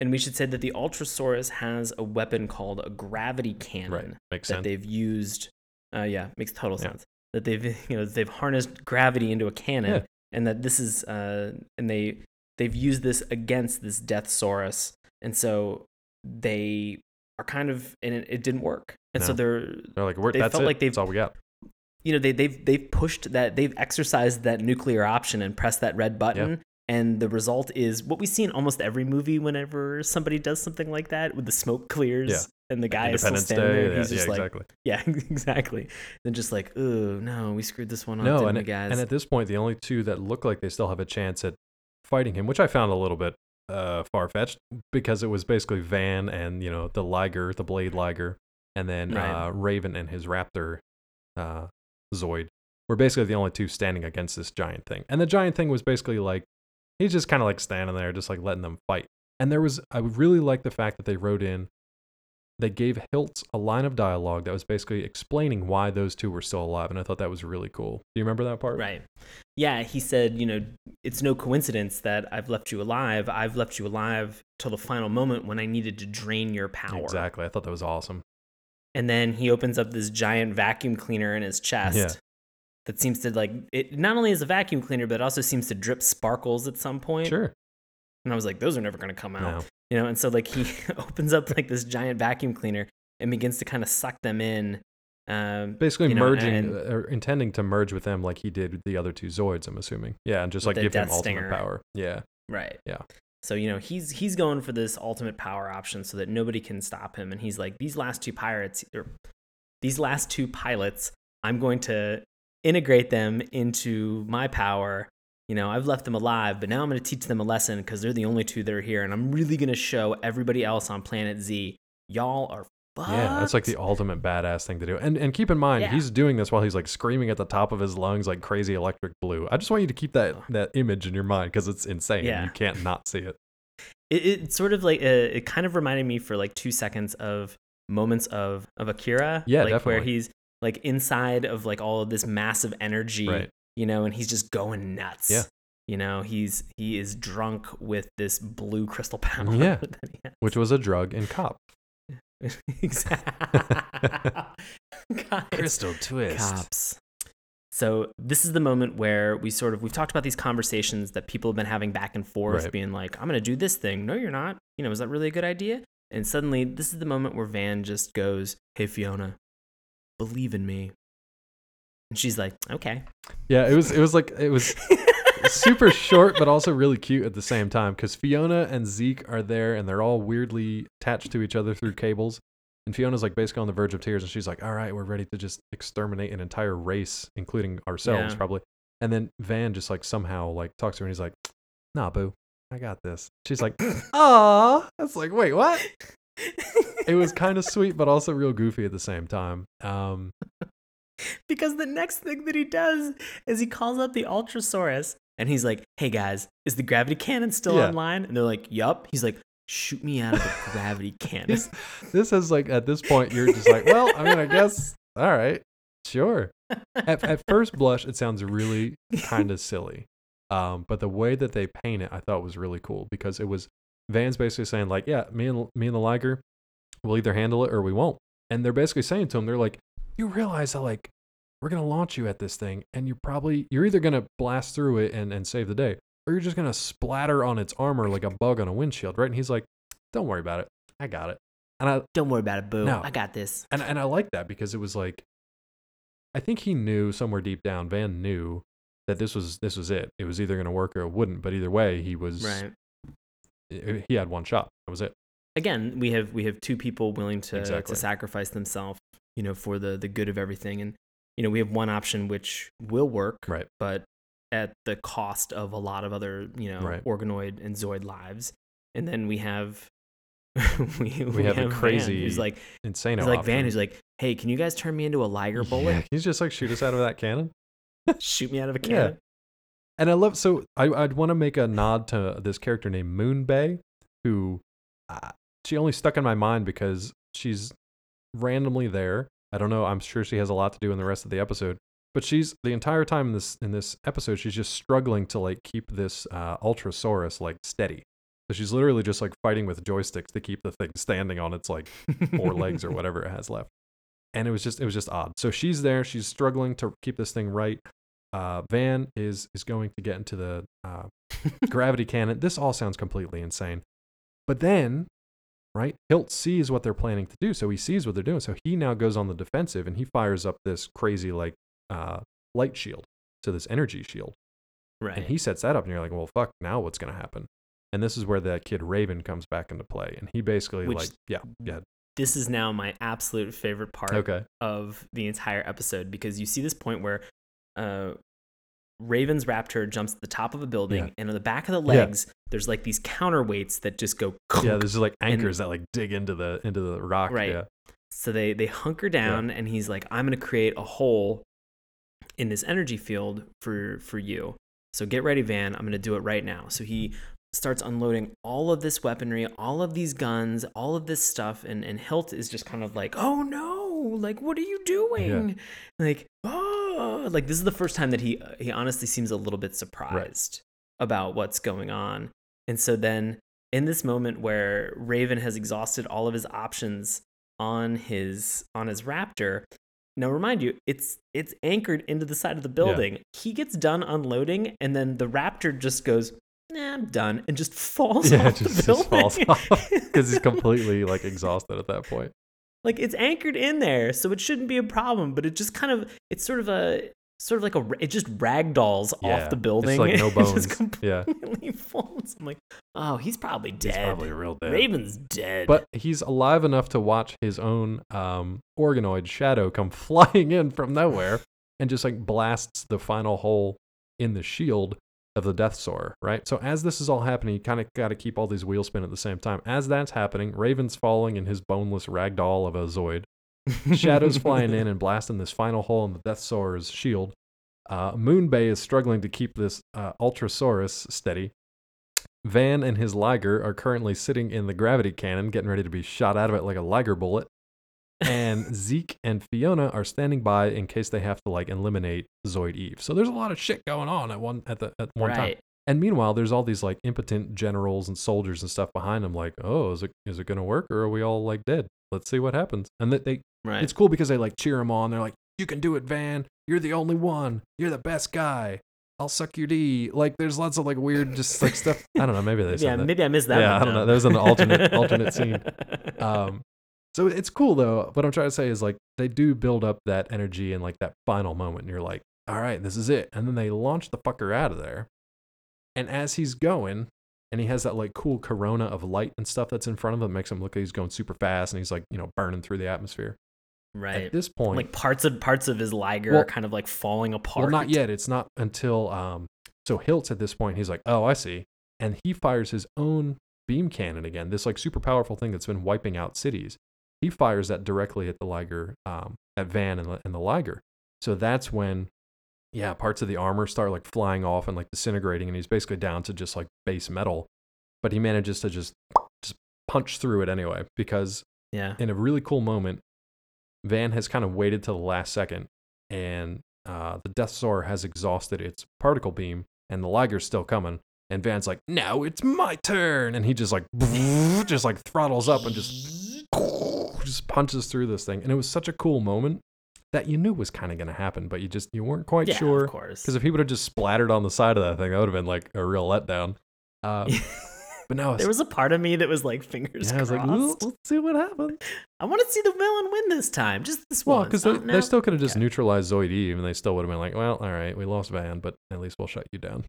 S2: And we should say that the ultrasaurus has a weapon called a gravity cannon
S1: Right, makes
S2: that
S1: sense.
S2: they've used uh yeah makes total
S1: Yeah.
S2: sense that they've you know they've harnessed gravity into a cannon
S1: Yeah.
S2: and that this is uh and they they've used this against this death saurus and so they are kind of and it, it didn't work and so they're
S1: They're like, We're,
S2: they
S1: that's
S2: felt
S1: it.
S2: like they've-
S1: that's all we got.
S2: you know they they've they've pushed that they've exercised that nuclear option and pressed that red button And the result is what we see in almost every movie whenever somebody does something like that, with the smoke clears
S1: Yeah.
S2: and the guy is still standing
S1: Day.
S2: there.
S1: Yeah,
S2: He's just
S1: yeah,
S2: like,
S1: exactly.
S2: yeah, exactly. Then just like, oh no, we screwed this one up,
S1: No, and, it-
S2: guys?
S1: and at this point, the only two that look like they still have a chance at fighting him, which I found a little bit uh, far fetched because it was basically Van and you know the Liger, the Blade Liger, and then
S2: Right.
S1: uh, Raven and his Raptor uh, Zoid were basically the only two standing against this giant thing. And the giant thing was basically like he's just kind of like standing there, just like letting them fight. And there was I really like the fact that they wrote in they gave Hiltz a line of dialogue that was basically explaining why those two were still alive, and I thought that was really cool. Do you remember that part?
S2: Right. Yeah, he said, you know, it's no coincidence that I've left you alive. I've left you alive till the final moment when I needed to drain your power.
S1: Exactly. I thought that was awesome.
S2: And then he opens up this giant vacuum cleaner in his chest
S1: Yeah.
S2: That seems to like it not only is a vacuum cleaner, but it also seems to drip sparkles at some point.
S1: Sure.
S2: And I was like, those are never gonna come out.
S1: No.
S2: You know, and so like he opens up like this giant vacuum cleaner and begins to kind of suck them in. Um,
S1: Basically
S2: you know,
S1: merging
S2: and-
S1: or intending to merge with them like he did with the other two Zoids, I'm assuming. Yeah, and just like give him ultimate
S2: Stinger.
S1: power. Yeah.
S2: Right.
S1: Yeah.
S2: So you know he's he's going for this ultimate power option so that nobody can stop him, and he's like these last two pirates or these last two pilots, I'm going to integrate them into my power. You know, I've left them alive, but now I'm going to teach them a lesson because they're the only two that are here, and I'm really going to show everybody else on Planet Z, y'all are fucked.
S1: Yeah, that's like the ultimate badass thing to do. And and keep in mind,
S2: Yeah.
S1: he's doing this while he's like screaming at the top of his lungs like crazy electric blue. I just want you to keep that that image in your mind because it's insane.
S2: Yeah.
S1: You can't not see it.
S2: it, it sort of like uh, it kind of reminded me for like two seconds of moments of of Akira.
S1: Yeah,
S2: like where he's like inside of like all of this massive energy,
S1: Right.
S2: you know, and he's just going nuts.
S1: Yeah.
S2: You know, he's he is drunk with this blue crystal power.
S1: Yeah.
S2: that he has.
S1: Which was a drug in cop.
S2: exactly.
S1: Crystal twist.
S2: cops. So this is the moment where we sort of we've talked about these conversations that people have been having back and forth,
S1: Right.
S2: being like, "I'm going to do this thing." No, you're not. You know, is that really a good idea? And suddenly, this is the moment where Van just goes, "Hey, Fiona, believe in me." And she's like, "Okay."
S1: Yeah, it was it was like it was super short but also really cute at the same time because Fiona and Zeke are there and they're all weirdly attached to each other through cables. And Fiona's like basically on the verge of tears and she's like, All right, we're ready to just exterminate an entire race, including ourselves,
S2: Yeah.
S1: probably. And then Van just like somehow like talks to her and he's like, Nah, boo, I got this. She's like, Aw. That's like, wait, what? It was kind of sweet, but also real goofy at the same time. Um,
S2: because the next thing that he does is he calls up the Ultrasaurus and he's like, "Hey guys, is the gravity cannon still
S1: Yeah.
S2: online?" And they're like, "Yup." He's like, "Shoot me out of the gravity cannon."
S1: this, is like at this point you're just like, well, I mean, I guess, all right, sure. At, at first blush, it sounds really kind of silly, um, but the way that they paint it, I thought was really cool because it was Van's basically saying like, yeah, me and me and the Liger, we'll either handle it or we won't, and they're basically saying to him, they're like, you realize that like we're gonna launch you at this thing, and you're probably you're either gonna blast through it and and save the day, or you're just gonna splatter on its armor like a bug on a windshield, right? And he's like, don't worry about it, I got it. And I
S2: Don't worry about it, boo.
S1: No.
S2: I got this.
S1: and and I like that because it was like I think he knew somewhere deep down, Van knew that this was this was it. It was either going to work or it wouldn't, but either way, he was
S2: Right.
S1: I- he had one shot. That was it.
S2: Again, we have we have two people willing to
S1: Exactly.
S2: to sacrifice themselves, you know, for the the good of everything. And you know, we have one option which will work,
S1: Right.
S2: but at the cost of a lot of other, you know,
S1: Right.
S2: organoid and zoid lives. And then we have we,
S1: We have a
S2: Van,
S1: crazy
S2: who's like
S1: Insane.
S2: he's like Van who's like, "Hey, can you guys turn me into a Liger bullet?
S1: Yeah, can you just like shoot us out of that cannon?
S2: Shoot me out of a
S1: Yeah.
S2: cannon."
S1: And I love so I I'd want to make a nod to this character named Moonbay, who uh, she only stuck in my mind because she's randomly there. I don't know. I'm sure she has a lot to do in the rest of the episode, but she's the entire time in this in this episode she's just struggling to like keep this uh, Ultrasaurus like steady. So she's literally just like fighting with joysticks to keep the thing standing on its like four legs or whatever it has left. And it was just it was just odd. So she's there, she's struggling to keep this thing right. Uh, Van is is going to get into the uh, gravity cannon. This all sounds completely insane. But then, right, Hilt sees what they're planning to do, so he sees what they're doing. So he now goes on the defensive and he fires up this crazy like uh, light shield, so this energy shield.
S2: Right.
S1: And he sets that up, and you're like, well, fuck, now what's going to happen? And this is where that kid Raven comes back into play. And he basically,
S2: Which-
S1: like, yeah, yeah,
S2: this is now my absolute favorite part
S1: okay.
S2: of the entire episode because you see this point where uh, Raven's raptor jumps to the top of a building,
S1: Yeah.
S2: and on the back of the
S1: Yeah.
S2: legs, there's like these counterweights that just go.
S1: Yeah, there's like
S2: And-
S1: anchors that like dig into the into the rock.
S2: Right.
S1: Yeah.
S2: So they they hunker down, and he's like, "I'm going to create a hole in this energy field for for you. So get ready, Van. I'm going to do it right now." So he starts unloading all of this weaponry, all of these guns, all of this stuff, and and Hilt is just kind of like, "Oh no! Like, what are you doing?" Like, oh, like this is the first time that he uh, he honestly seems a little bit surprised about what's going on, and so then in this moment where Raven has exhausted all of his options on his on his raptor. Now remind you, it's it's anchored into the side of the building. He gets done unloading, and then the raptor just goes, "Nah, I'm done," and just falls
S1: Yeah,
S2: off
S1: just,
S2: the
S1: just
S2: building.
S1: falls off because he's completely like exhausted at that point.
S2: Like it's anchored in there, so it shouldn't be a problem. But it just kind of it's sort of a sort of like a it just ragdolls
S1: Yeah,
S2: off the building.
S1: It's like no
S2: It
S1: bones.
S2: just
S1: yeah,
S2: falls. I'm like, oh, he's probably dead.
S1: he's probably real dead.
S2: Raven's dead.
S1: But he's alive enough to watch his own um, organoid shadow come flying in from nowhere and just like blasts the final hole in the shield of the Death Saurer, right? So as this is all happening, you kind of got to keep all these wheels spinning at the same time. As that's happening, Raven's falling in his boneless ragdoll of a Zoid. Shadows flying in and blasting this final hole in the Death Saurer's shield. Uh, Moonbay is struggling to keep this uh, Ultrasaurus steady. Van and his Liger are currently sitting in the gravity cannon, getting ready to be shot out of it like a Liger bullet. And Zeke and Fiona are standing by in case they have to like eliminate Zoid Eve. So there's a lot of shit going on at one at the at one time. And meanwhile, there's all these like impotent generals and soldiers and stuff behind them. Like, oh, is it is it gonna work or are we all like dead? Let's see what happens. And that they
S2: Right.
S1: it's cool because they like cheer him on. They're like, "You can do it, Van. You're the only one. You're the best guy. I'll suck your D." Like, there's lots of like weird, just like stuff. I don't know. Maybe they
S2: yeah, maybe I missed that.
S1: Yeah, I don't
S2: now.
S1: know. There was an alternate- alternate scene. Um, so it's cool though. What I'm trying to say is like they do build up that energy and like that final moment, and you're like, "All right, this is it." And then they launch the fucker out of there. And as he's going, and he has that like cool corona of light and stuff that's in front of him, makes him look like he's going super fast, and he's like, you know, burning through the atmosphere.
S2: right.
S1: At this point,
S2: like parts of parts of his Liger
S1: Well-
S2: are kind of like falling apart.
S1: Well, not yet. It's not until um. So Hiltz at this point, he's like, "Oh, I see," and he fires his own beam cannon again. This like super powerful thing that's been wiping out cities. He fires that directly at the Liger, um, at Van and the, and the Liger. So that's when, yeah, parts of the armor start like flying off and like disintegrating, and he's basically down to just like base metal. But he manages to just just punch through it anyway because
S2: Yeah.
S1: in a really cool moment, Van has kind of waited till the last second, and uh, the Death Star has exhausted its particle beam, and the Liger's still coming. And Van's like, "Now it's my turn," and he just like, just like throttles up and just, just punches through this thing. And it was such a cool moment that you knew was kind of going to happen, but you just you weren't quite
S2: yeah,
S1: sure
S2: of course.
S1: because if he would have just splattered on the side of that thing, that would have been like a real letdown. Um, but no,
S2: there was a part of me that was like fingers
S1: yeah, I was like,
S2: crossed.
S1: let's see what happens.
S2: I want to see the villain win this time, just this
S1: Well, because they, they still could have just
S2: Okay.
S1: neutralized Zoid Eve, and they still would have been like, well, all right, we lost Van, but at least we'll shut you down.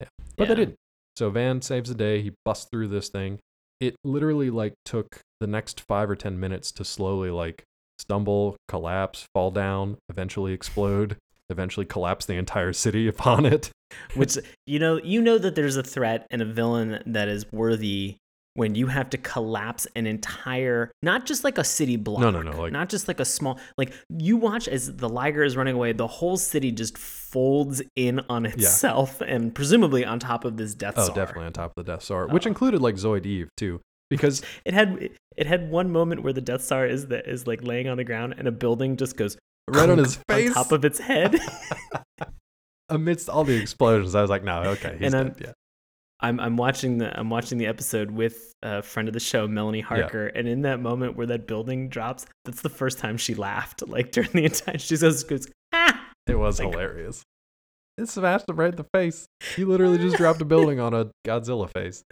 S1: Yeah. But they didn't. So Van saves the day. He busts through this thing. It literally like took the next five or ten minutes to slowly like stumble, collapse, fall down, eventually explode, eventually collapse the entire city upon it.
S2: Which you know, you know that there's a threat and a villain that is worthy when you have to collapse an entire, not just like a city block.
S1: No, no, no, like-
S2: not just like a small. Like you watch as the Liger is running away, the whole city just folds in on itself, and presumably on top of this Death
S1: Oh, definitely on top of the Death Star, oh. which
S2: Oh.
S1: included like Zoid Eve too, because
S2: It had it had one moment where the Death Star is that is like laying on the ground, and a building just goes
S1: right on his face,
S2: on top of its head.
S1: amidst all the explosions, I was like, no, okay, he's
S2: And I'm-
S1: dead. Yeah.
S2: I'm I'm watching the I'm watching the episode with a friend of the show, Melanie Harker, and in that moment where that building drops, that's the first time she laughed. Like during the entire, she goes, goes ah.
S1: It was
S2: Like-
S1: hilarious. It smashed him right in the face. He literally just dropped a building on a Godzilla face.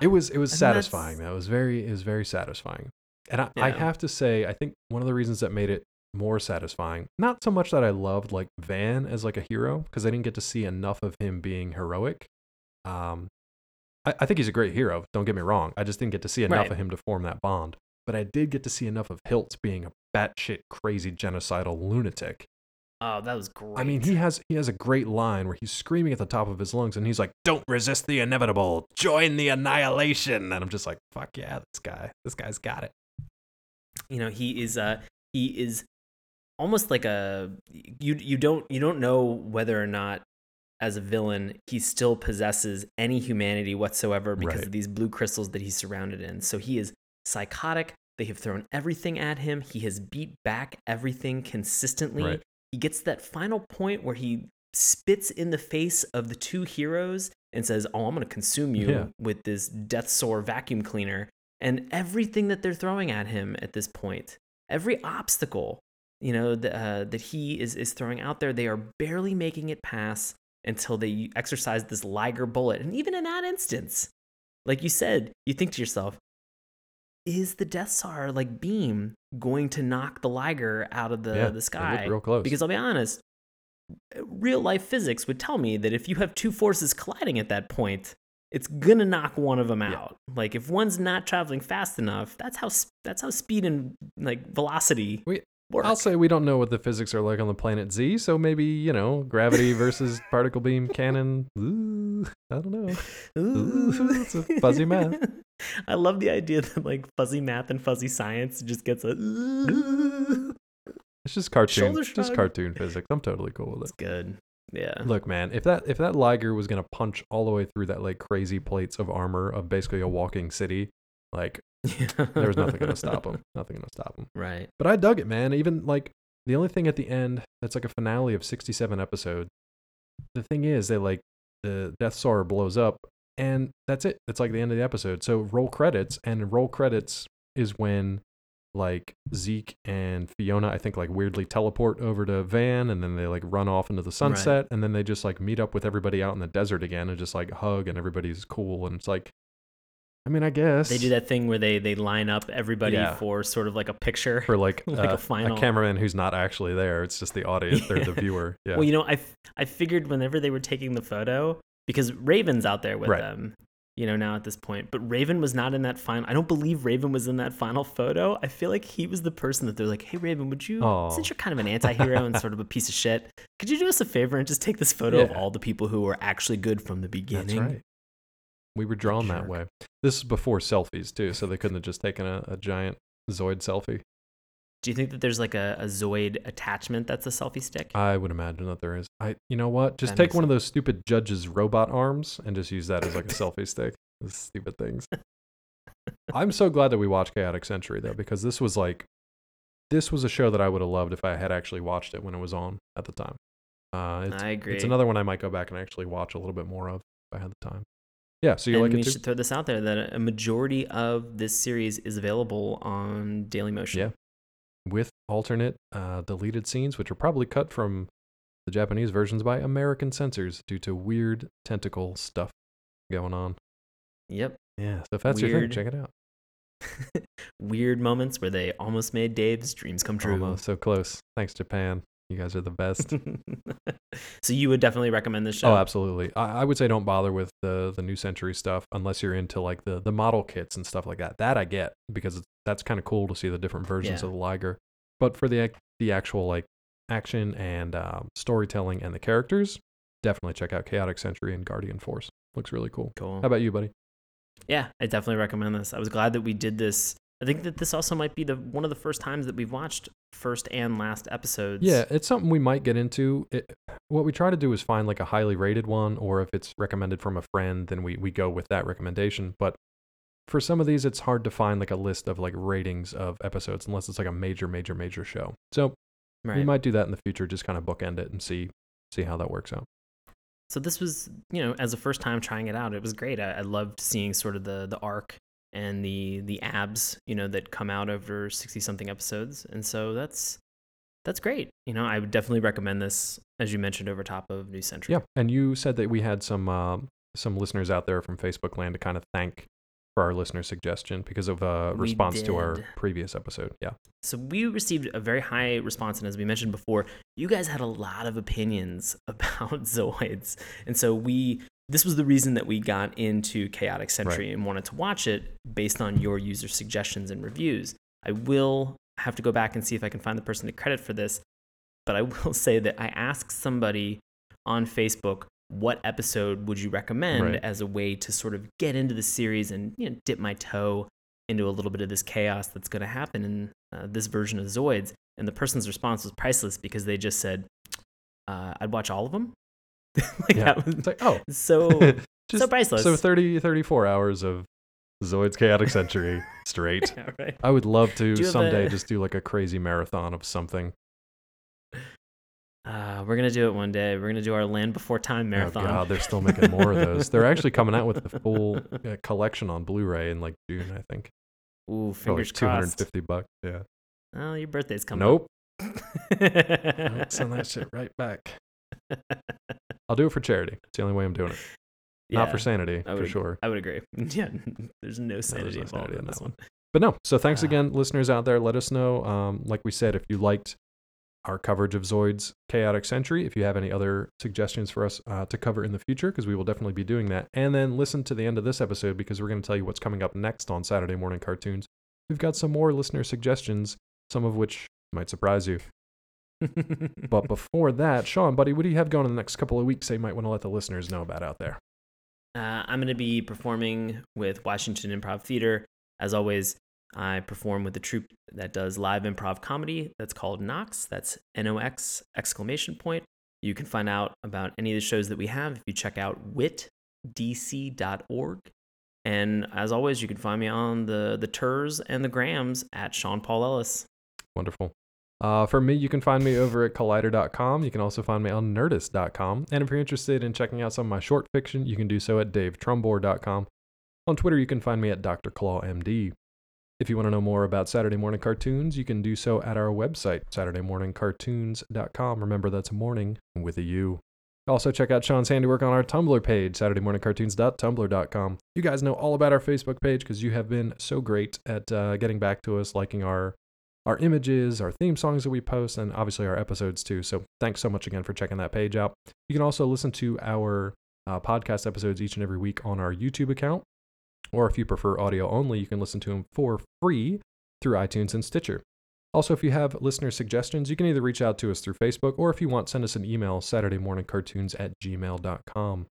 S1: It was it was satisfying. That was very it was very satisfying. And I, I have to say, I think one of the reasons that made it more satisfying. Not so much that I loved like Van as like a hero because I didn't get to see enough of him being heroic. Um, I, I think he's a great hero. Don't get me wrong. I just didn't get to see enough
S2: Right.
S1: of him to form that bond. But I did get to see enough of Hiltz being a batshit crazy genocidal lunatic.
S2: Oh, that was great.
S1: I mean, he has he has a great line where he's screaming at the top of his lungs, and he's like, "Don't resist the inevitable. Join the annihilation." And I'm just like, "Fuck yeah, this guy. This guy's got it."
S2: you know he is uh he is almost like a you you don't you don't know whether or not as a villain he still possesses any humanity whatsoever because
S1: Right.
S2: of these blue crystals that he's surrounded in so he is psychotic they have thrown everything at him he has beat back everything consistently
S1: Right.
S2: He gets to that final point where he spits in the face of the two heroes and says oh i'm going to consume you
S1: Yeah.
S2: with this Death Saurer vacuum cleaner and everything that they're throwing at him at this point every obstacle you know th- uh, that he is is throwing out there they are barely making it pass until they exercise this liger bullet and even in that instance like you said you think to yourself is the death star like beam going to knock the liger out of the,
S1: Yeah,
S2: the sky
S1: real close.
S2: because i'll be honest real life physics would tell me that if you have two forces colliding at that point it's gonna knock one of them
S1: Yeah.
S2: out like if one's not traveling fast enough that's how that's how speed and like velocity
S1: We-
S2: work
S1: I'll say we don't know what the physics are like on the planet Z, so maybe you know gravity versus particle beam cannon. Ooh, I don't know. Ooh, it's a fuzzy math.
S2: I love the idea that like fuzzy math and fuzzy science just gets a.
S1: It's just cartoon, just cartoon physics. I'm totally cool with it.
S2: It's good. Yeah.
S1: Look, man, if that if that Liger was gonna punch all the way through that like crazy plates of armor of basically a walking city, like there was nothing gonna stop him. Nothing gonna stop him.
S2: Right.
S1: But I dug it, man. Even like the only thing at the end that's like a finale of 67 episodes. The thing is, they like the Death Star blows up, and that's it. It's like the end of the episode. So roll credits, and roll credits is when like Zeke and Fiona, I think, like weirdly teleport over to Van, and then they like run off into the sunset, and then they just like meet up with everybody out in the desert again, and just like hug, and everybody's cool, and it's like, I mean, I guess
S2: They do that thing where they they line up everybody
S1: Yeah.
S2: for sort of like a picture.
S1: for like,
S2: Like a
S1: uh,
S2: final-
S1: cameraman who's not actually there. It's just the audience, they're the viewer. Yeah.
S2: Well, you know, I f- I figured whenever they were taking the photo because Raven's out there with
S1: Right.
S2: them. You know, now at this point, but Raven was not in that final. I don't believe Raven was in that final photo. I feel like he was the person that they're like, "Hey, Raven, would you, since you're kind of an anti-hero and sort of a piece of shit, could you do us a favor and just take this photo of all the people who were actually good from the
S1: That's
S2: beginning?"
S1: right. We were drawn that way. This is before selfies too, so they couldn't have just taken a, a giant Zoid selfie.
S2: Do you think that there's like a, a Zoid attachment that's a selfie stick?
S1: I would imagine that there is. I, you know what? Just
S2: That
S1: take one of those stupid judge's robot arms and just use that as like a selfie stick. Those stupid things. I'm so glad that we watched Chaotic Century though, because this was like, this was a show that I would have loved if I had actually watched it when it was on at the time. Uh, it's,
S2: I agree.
S1: it's another one I might go back and actually watch a little bit more of if I had the time. Yeah, so you
S2: and
S1: like
S2: we
S1: it too?
S2: should throw this out there that a majority of this series is available on Daily Motion.
S1: Yeah. With alternate uh, deleted scenes, which are probably cut from the Japanese versions by American censors due to weird tentacle stuff going on.
S2: Yep.
S1: Yeah, so if that's your thing, check it out.
S2: Weird moments where they almost made Dave's dreams come true.
S1: Almost so close. Thanks, Japan. You guys are the best.
S2: so you would definitely recommend this show.
S1: oh, absolutely. I, I would say don't bother with the the new century stuff unless you're into like the the model kits and stuff like that. That I get because it's, that's kind of cool to see the different versions
S2: Yeah.
S1: of the Liger. But for the the actual like action and um, storytelling and the characters, definitely check out Chaotic Century and Guardian Force. Looks really cool.
S2: Cool.
S1: How about you, buddy?
S2: Yeah, I definitely recommend this. I was glad that we did this. I think that this also might be the one of the first times that we've watched first and last episodes.
S1: Yeah, it's something we might get into. It, what we try to do is find like a highly rated one, or if it's recommended from a friend, then we, we go with that recommendation. But for some of these, it's hard to find like a list of like ratings of episodes unless it's like a major, major, major show. So we might do that in the future, just kind of bookend it and see see how that works out.
S2: So this was, you know, as a first time trying it out, it was great. I, I loved seeing sort of the the arc and the the abs, you know, that come out over sixty something episodes, and so that's that's great. You know, I would definitely recommend this, as you mentioned, over top of New Century.
S1: Yeah, and you said that we had some um, some listeners out there from Facebook land to kind of thank for our listener suggestion because of a response to our previous episode. Yeah.
S2: So we received a very high response, and as we mentioned before, you guys had a lot of opinions about Zoids, and so we. This was the reason that we got into Chaotic Century and wanted to watch it based on your user suggestions and reviews. I will have to go back and see if I can find the person to credit for this, but I will say that I asked somebody on Facebook what episode would you recommend
S1: Right.
S2: as a way to sort of get into the series and you know, dip my toe into a little bit of this chaos that's going to happen in uh, this version of Zoids. And the person's response was priceless because they just said, uh, "I'd watch all of them." like
S1: Yeah.
S2: that was
S1: It's like, oh,
S2: so
S1: just,
S2: so priceless.
S1: So 30, 34 hours of Zoid's Chaotic Century straight.
S2: Yeah, right.
S1: I would love to
S2: Do
S1: someday
S2: a-
S1: just do like a crazy marathon of something.
S2: Uh, we're gonna do it one day. We're gonna do our Land Before Time marathon.
S1: Oh god, they're still making more of those. They're actually coming out with the full uh, collection on Blu-ray in like June, I think.
S2: Ooh, fingers crossed.
S1: 250 bucks. Yeah.
S2: Oh, your birthday's coming.
S1: Nope, Send that shit right back. I'll do it for charity. It's the only way I'm doing it. Not for sanity, for sure.
S2: I would agree. Yeah, there's no sanity
S1: no
S2: involved
S1: sanity
S2: in this
S1: that
S2: one.
S1: But no, so thanks
S2: Ah.
S1: again, listeners out there. Let us know. Um, like we said, if you liked our coverage of Zoid's Chaotic Century, if you have any other suggestions for us uh, to cover in the future, because we will definitely be doing that. And then listen to the end of this episode because we're going to tell you what's coming up next on Saturday Morning Cartoons. We've got some more listener suggestions, some of which might surprise you. But before that, Sean, buddy, what do you have going in the next couple of weeks that you might want to let the listeners know about out there?
S2: Uh, I'm going to be performing with Washington Improv Theater. As always, I perform with a troupe that does live improv comedy that's called Nox. That's N O X exclamation point. You can find out about any of the shows that we have if you check out witdc.org. And as always, you can find me on the the Turs and the Grams at Sean Paul Ellis.
S1: Wonderful. Uh, for me, you can find me over at collider.com. You can also find me on nerdist.com. And if you're interested in checking out some of my short fiction, you can do so at davetrumbore.com. On Twitter, you can find me at Dr. Claw MD. If you want to know more about Saturday morning cartoons, you can do so at our website, SaturdayMorningCartoons.com. Remember, that's morning with a U. Also, check out Sean's handiwork on our Tumblr page, SaturdayMorningCartoons.tumblr.com. You guys know all about our Facebook page because you have been so great at uh, getting back to us, liking our our images, our theme songs that we post, and obviously our episodes too. So thanks so much again for checking that page out. You can also listen to our uh, podcast episodes each and every week on our YouTube account, or if you prefer audio only, you can listen to them for free through iTunes and Stitcher. Also, if you have listener suggestions, you can either reach out to us through Facebook, or if you want, send us an email, SaturdayMorningCartoons at gmail.com.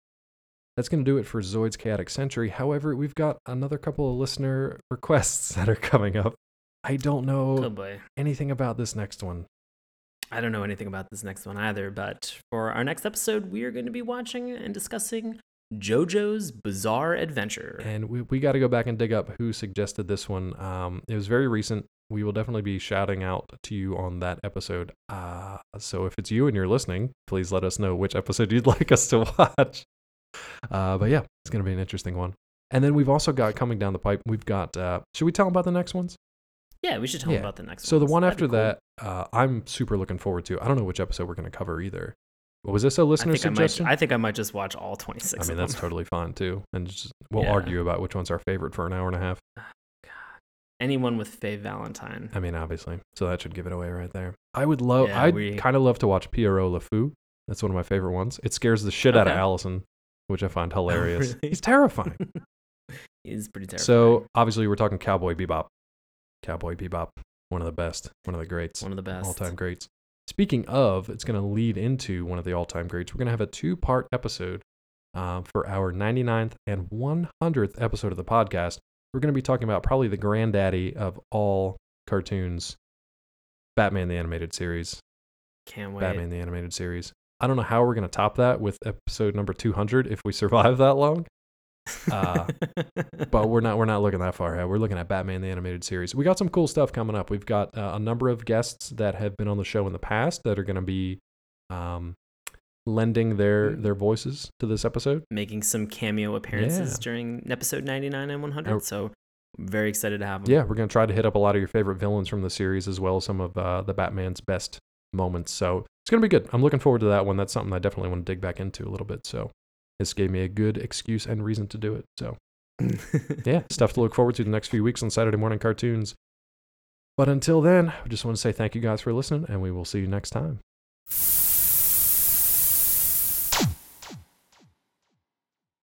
S1: That's going to do it for Zoid's Chaotic Century. However, we've got another couple of listener requests that are coming up. I don't know
S2: Oh boy.
S1: anything about this next one.
S2: I don't know anything about this next one either, but for our next episode, we are going to be watching and discussing JoJo's Bizarre Adventure.
S1: And we, we got to go back and dig up who suggested this one. Um, it was very recent. We will definitely be shouting out to you on that episode. Uh, so if it's you and you're listening, please let us know which episode you'd like us to watch. Uh, but yeah, it's going to be an interesting one. And then we've also got coming down the pipe, we've got, uh, should we tell them about the next ones?
S2: Yeah, we should tell
S1: Yeah.
S2: them about the next one.
S1: So the one
S2: That'd
S1: after
S2: cool.
S1: that, uh, I'm super looking forward to. I don't know which episode we're going to cover either. Was this a listener
S2: think I, might,
S1: suggestion?
S2: I think I might just watch all 26
S1: I mean, that's totally fine too. And just, we'll
S2: Yeah.
S1: argue about which one's our favorite for an hour and a half.
S2: God, Anyone with Faye Valentine.
S1: I mean, obviously. So that should give it away right there. I would love,
S2: Yeah,
S1: I'd
S2: we-
S1: kind of love to watch Pierrot Le Fou. That's one of my favorite ones. It scares the shit out of Allison, which I find hilarious.
S2: really?
S1: He's terrifying.
S2: He's pretty terrifying.
S1: so obviously, we're talking Cowboy Bebop. Cowboy Bebop, one of the best, one of the greats,
S2: one of the best.
S1: all time greats. Speaking of, it's going to lead into one of the all time greats. We're going to have a two part episode um, for our 99th and 100th episode of the podcast. We're going to be talking about probably the granddaddy of all cartoons Batman the Animated Series.
S2: Can't wait.
S1: Batman the Animated Series. I don't know how we're going to top that with episode number 200 if we survive that long. Uh, but we're not we're not looking that far ahead. We're looking at Batman the Animated Series. We got some cool stuff coming up. We've got uh, a number of guests that have been on the show in the past that are going to be um, lending their
S2: Mm.
S1: their voices to this episode.
S2: Making some cameo appearances
S1: Yeah.
S2: during episode 99 and 100.
S1: Oh.
S2: So very excited to have them.
S1: Yeah, we're going to try to hit up a lot of your favorite villains from the series as well as some of uh, the Batman's best moments. So it's going to be good. I'm looking forward to that one. That's something I definitely want to dig back into a little bit. So this gave me a good excuse and reason to do it. So yeah, stuff to look forward to the next few weeks on Saturday morning cartoons. But until then, I just want to say thank you guys for listening, and we will see you next time.